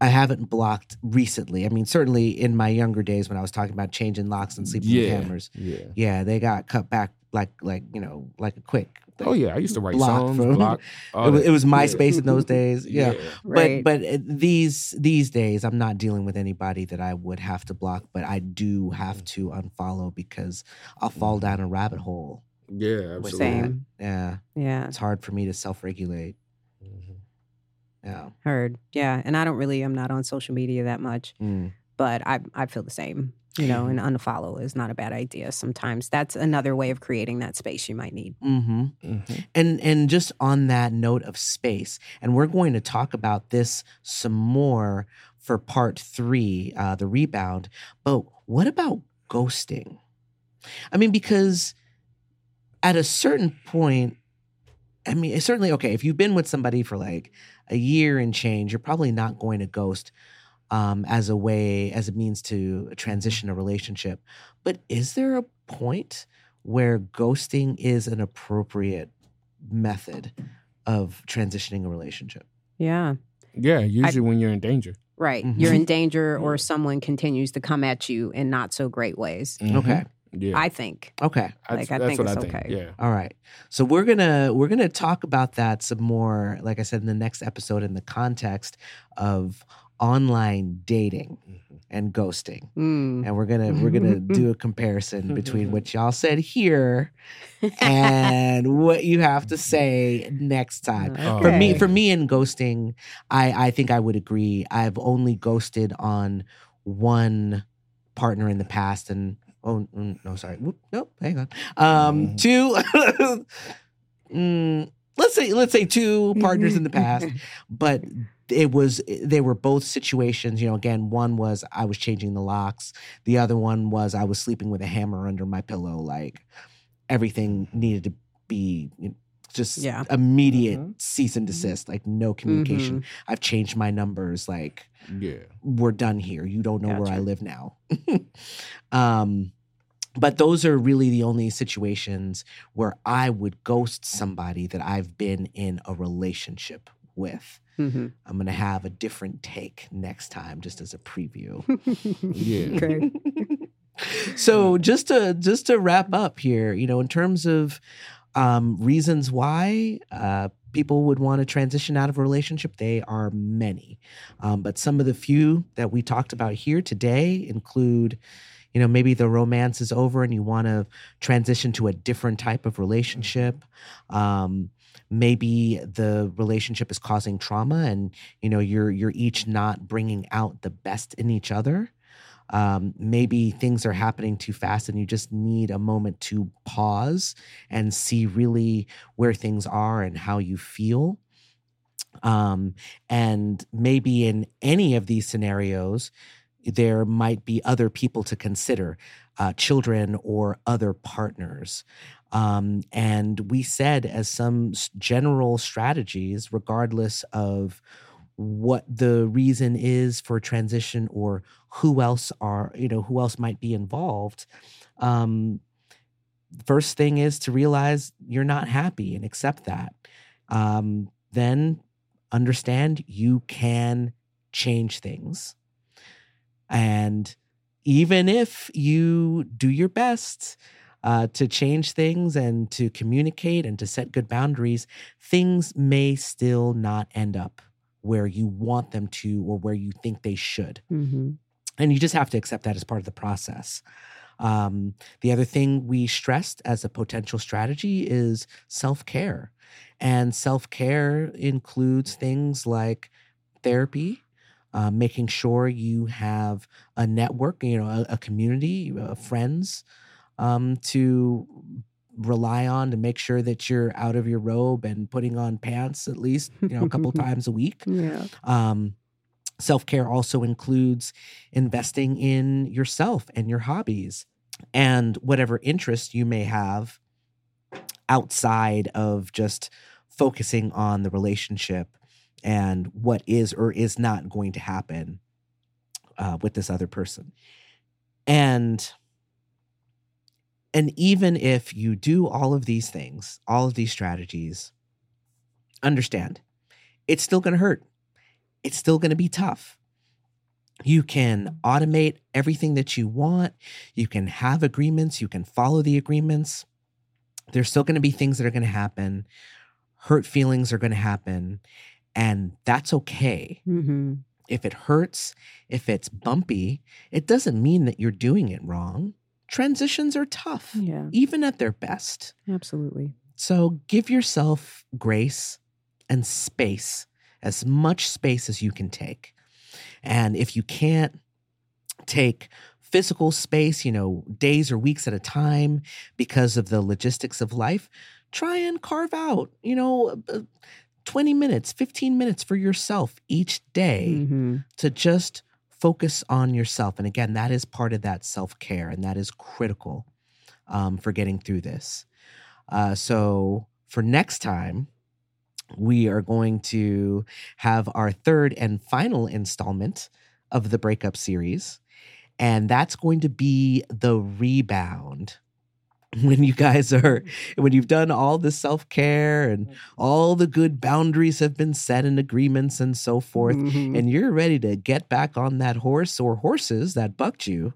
I haven't blocked recently. I mean, certainly in my younger days when I was talking about changing locks and sleeping Yeah. cameras, Yeah. yeah, they got cut back like like you know like a quick. Oh yeah, I used to write Block songs, from- block. It was, that. it was Yeah. MySpace in those days. Yeah. Right. But but uh, these these days, I'm not dealing with anybody that I would have to block, but I do have to unfollow because I'll fall down a rabbit hole. yeah, absolutely. Same. Yeah, Yeah. it's hard for me to self regulate. Mhm. Yeah. Heard. Yeah. And I don't really, I'm not on social media that much, Mm. but I, I feel the same. You know, and unfollow is not a bad idea. Sometimes that's another way of creating that space you might need. hmm Mhm. And and just on that note of space, and we're going to talk about this some more for part three, uh, the rebound. But what about ghosting? I mean, because at a certain point, I mean, it's certainly okay if you've been with somebody for like a year and change, you're probably not going to ghost um, as a way, as a means to transition a relationship. But is there a point where ghosting is an appropriate method of transitioning a relationship? Yeah. Yeah, usually when you're in danger. Right. Mhm. You're in danger or someone continues to come at you in not so great ways. Okay. Yeah, I think. Okay. like, I that's think what it's I think. okay. Yeah. All right. So we're gonna we're gonna talk about that some more, like I said in the next episode, in the context of online dating and ghosting. Mm. And we're gonna we're gonna do a comparison between what y'all said here and what you have to say next time. Oh, For me, for me in ghosting, I I think I would agree. I've only ghosted on one partner in the past, and oh mm, no, sorry, Whoop, nope, hang on. Um, Mhm. two. mm, let's say let's say two partners in the past, but it was they were both situations. You know, again, one was I was changing the locks. The other one was I was sleeping with a hammer under my pillow. Like everything needed to be. You know, just Yeah. immediate Mhm. cease and desist, like no communication. I've changed my numbers, like Yeah. we're done here. You don't know where I live now. um, but those are really the only situations where I would ghost somebody that I've been in a relationship with. Mhm. I'm going to have a different take next time, just as a preview. Yeah. Okay. so just to just to wrap up here, you know, in terms of um, reasons why uh, people would want to transition out of a relationship, they are many. Um, but some of the few that we talked about here today include, you know, maybe the romance is over and you want to transition to a different type of relationship. Um, maybe the relationship is causing trauma and you know you're you're each not bringing out the best in each other. Um, maybe things are happening too fast and you just need a moment to pause and see really where things are and how you feel. Um, and maybe in any of these scenarios there might be other people to consider uh, children or other partners um, and we said, as some general strategies, regardless of what the reason is for transition or who else are, you know, who else might be involved. Um, first thing is to realize you're not happy and accept that. Um, then understand you can change things. And even if you do your best, uh, to change things and to communicate and to set good boundaries, things may still not end up where you want them to or where you think they should. Mm-hmm. And you just have to accept that as part of the process. Um, the other thing we stressed as a potential strategy is self care. And self care includes things like therapy, uh, making sure you have a network, you know, a, a community, uh, friends, um, to rely on to make sure that you're out of your robe and putting on pants at least you know a couple times a week. Yeah. Um, self-care also includes investing in yourself and your hobbies and whatever interest you may have outside of just focusing on the relationship and what is or is not going to happen uh, with this other person. And and even if you do all of these things, all of these strategies, understand it's still going to hurt. It's still going to be tough. You can automate everything that you want. You can have agreements. You can follow the agreements. There's still going to be things that are going to happen. Hurt feelings are going to happen. And that's okay. Mm-hmm. If it hurts, if it's bumpy, it doesn't mean that you're doing it wrong transitions are tough, yeah. even at their best. Absolutely. So give yourself grace and space, as much space as you can take. And if you can't take physical space, you know, days or weeks at a time because of the logistics of life, try and carve out, you know, 20 minutes, 15 minutes for yourself each day mm-hmm. to just focus on yourself. And again, that is part of that self care, and that is critical um, for getting through this. Uh, so, for next time, we are going to have our third and final installment of the breakup series. And that's going to be the rebound. when you guys are when you've done all the self-care and all the good boundaries have been set and agreements and so forth mm-hmm. and you're ready to get back on that horse or horses that bucked you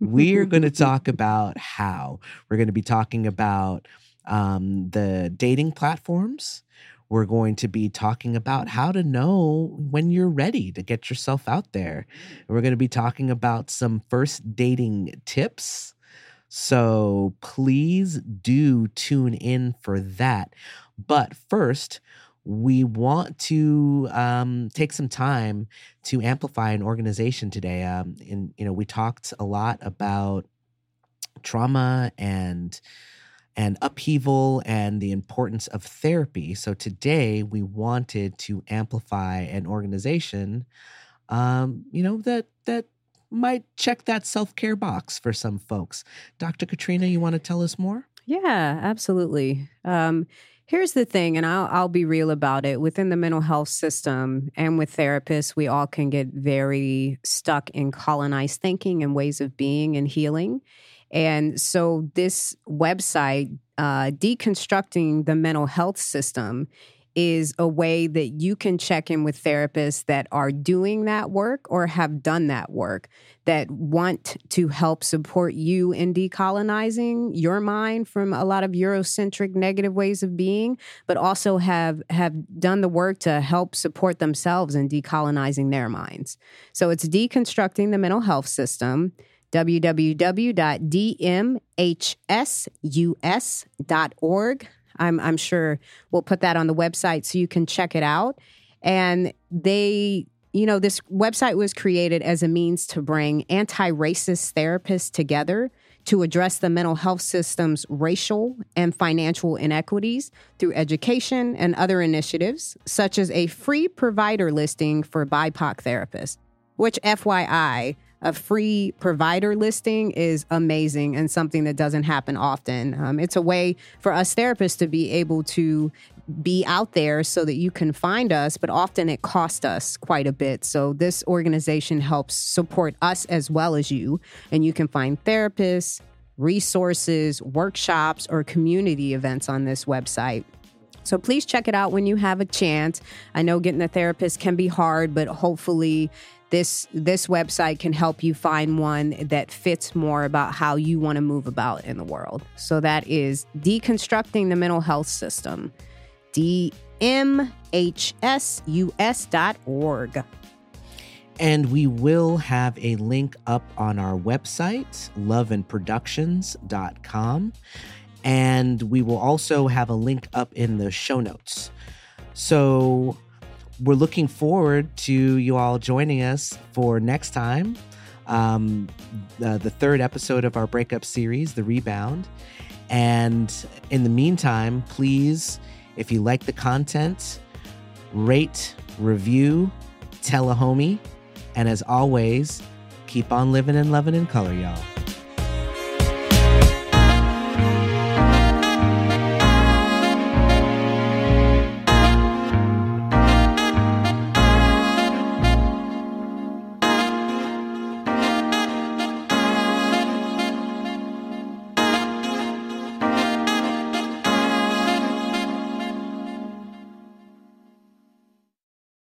we're going to talk about how. We're going to be talking about um, the dating platforms. We're going to be talking about how to know when you're ready to get yourself out there. We're going to be talking about some first dating tips so please do tune in for that. But first, we want to um, take some time to amplify an organization today. Um, in you know, we talked a lot about trauma and and upheaval and the importance of therapy. So today we wanted to amplify an organization, um, you know, that that might check that self care box for some folks. Dr. Katrina, you want to tell us more? Yeah, absolutely. Um, here's the thing, and I'll, I'll be real about it. Within the mental health system and with therapists, we all can get very stuck in colonized thinking and ways of being and healing. And so, this website, uh, Deconstructing the Mental Health System, is a way that you can check in with therapists that are doing that work or have done that work that want to help support you in decolonizing your mind from a lot of eurocentric negative ways of being but also have have done the work to help support themselves in decolonizing their minds. So it's deconstructing the mental health system www.dmhsus.org I'm, I'm sure we'll put that on the website so you can check it out. And they you know, this website was created as a means to bring anti racist therapists together to address the mental health system's racial and financial inequities through education and other initiatives, such as a free provider listing for BIPOC therapists, which, FYI, a free provider listing is amazing and something that doesn't happen often. Um, it's a way for us therapists to be able to be out there so that you can find us, but often it costs us quite a bit. So this organization helps support us as well as you, and you can find therapists, resources, workshops, or community events on this website. So please check it out when you have a chance. I know getting a therapist can be hard, but hopefully this this website can help you find one that fits more about how you want to move about in the world. So that is deconstructing the mental health system. DMHSUS.org. And we will have a link up on our website, loveandproductions.com. And we will also have a link up in the show notes. So we're looking forward to you all joining us for next time, um, the, the third episode of our breakup series, The Rebound. And in the meantime, please if you like the content, rate, review, tell a homie. And as always, keep on living and loving in color, y'all.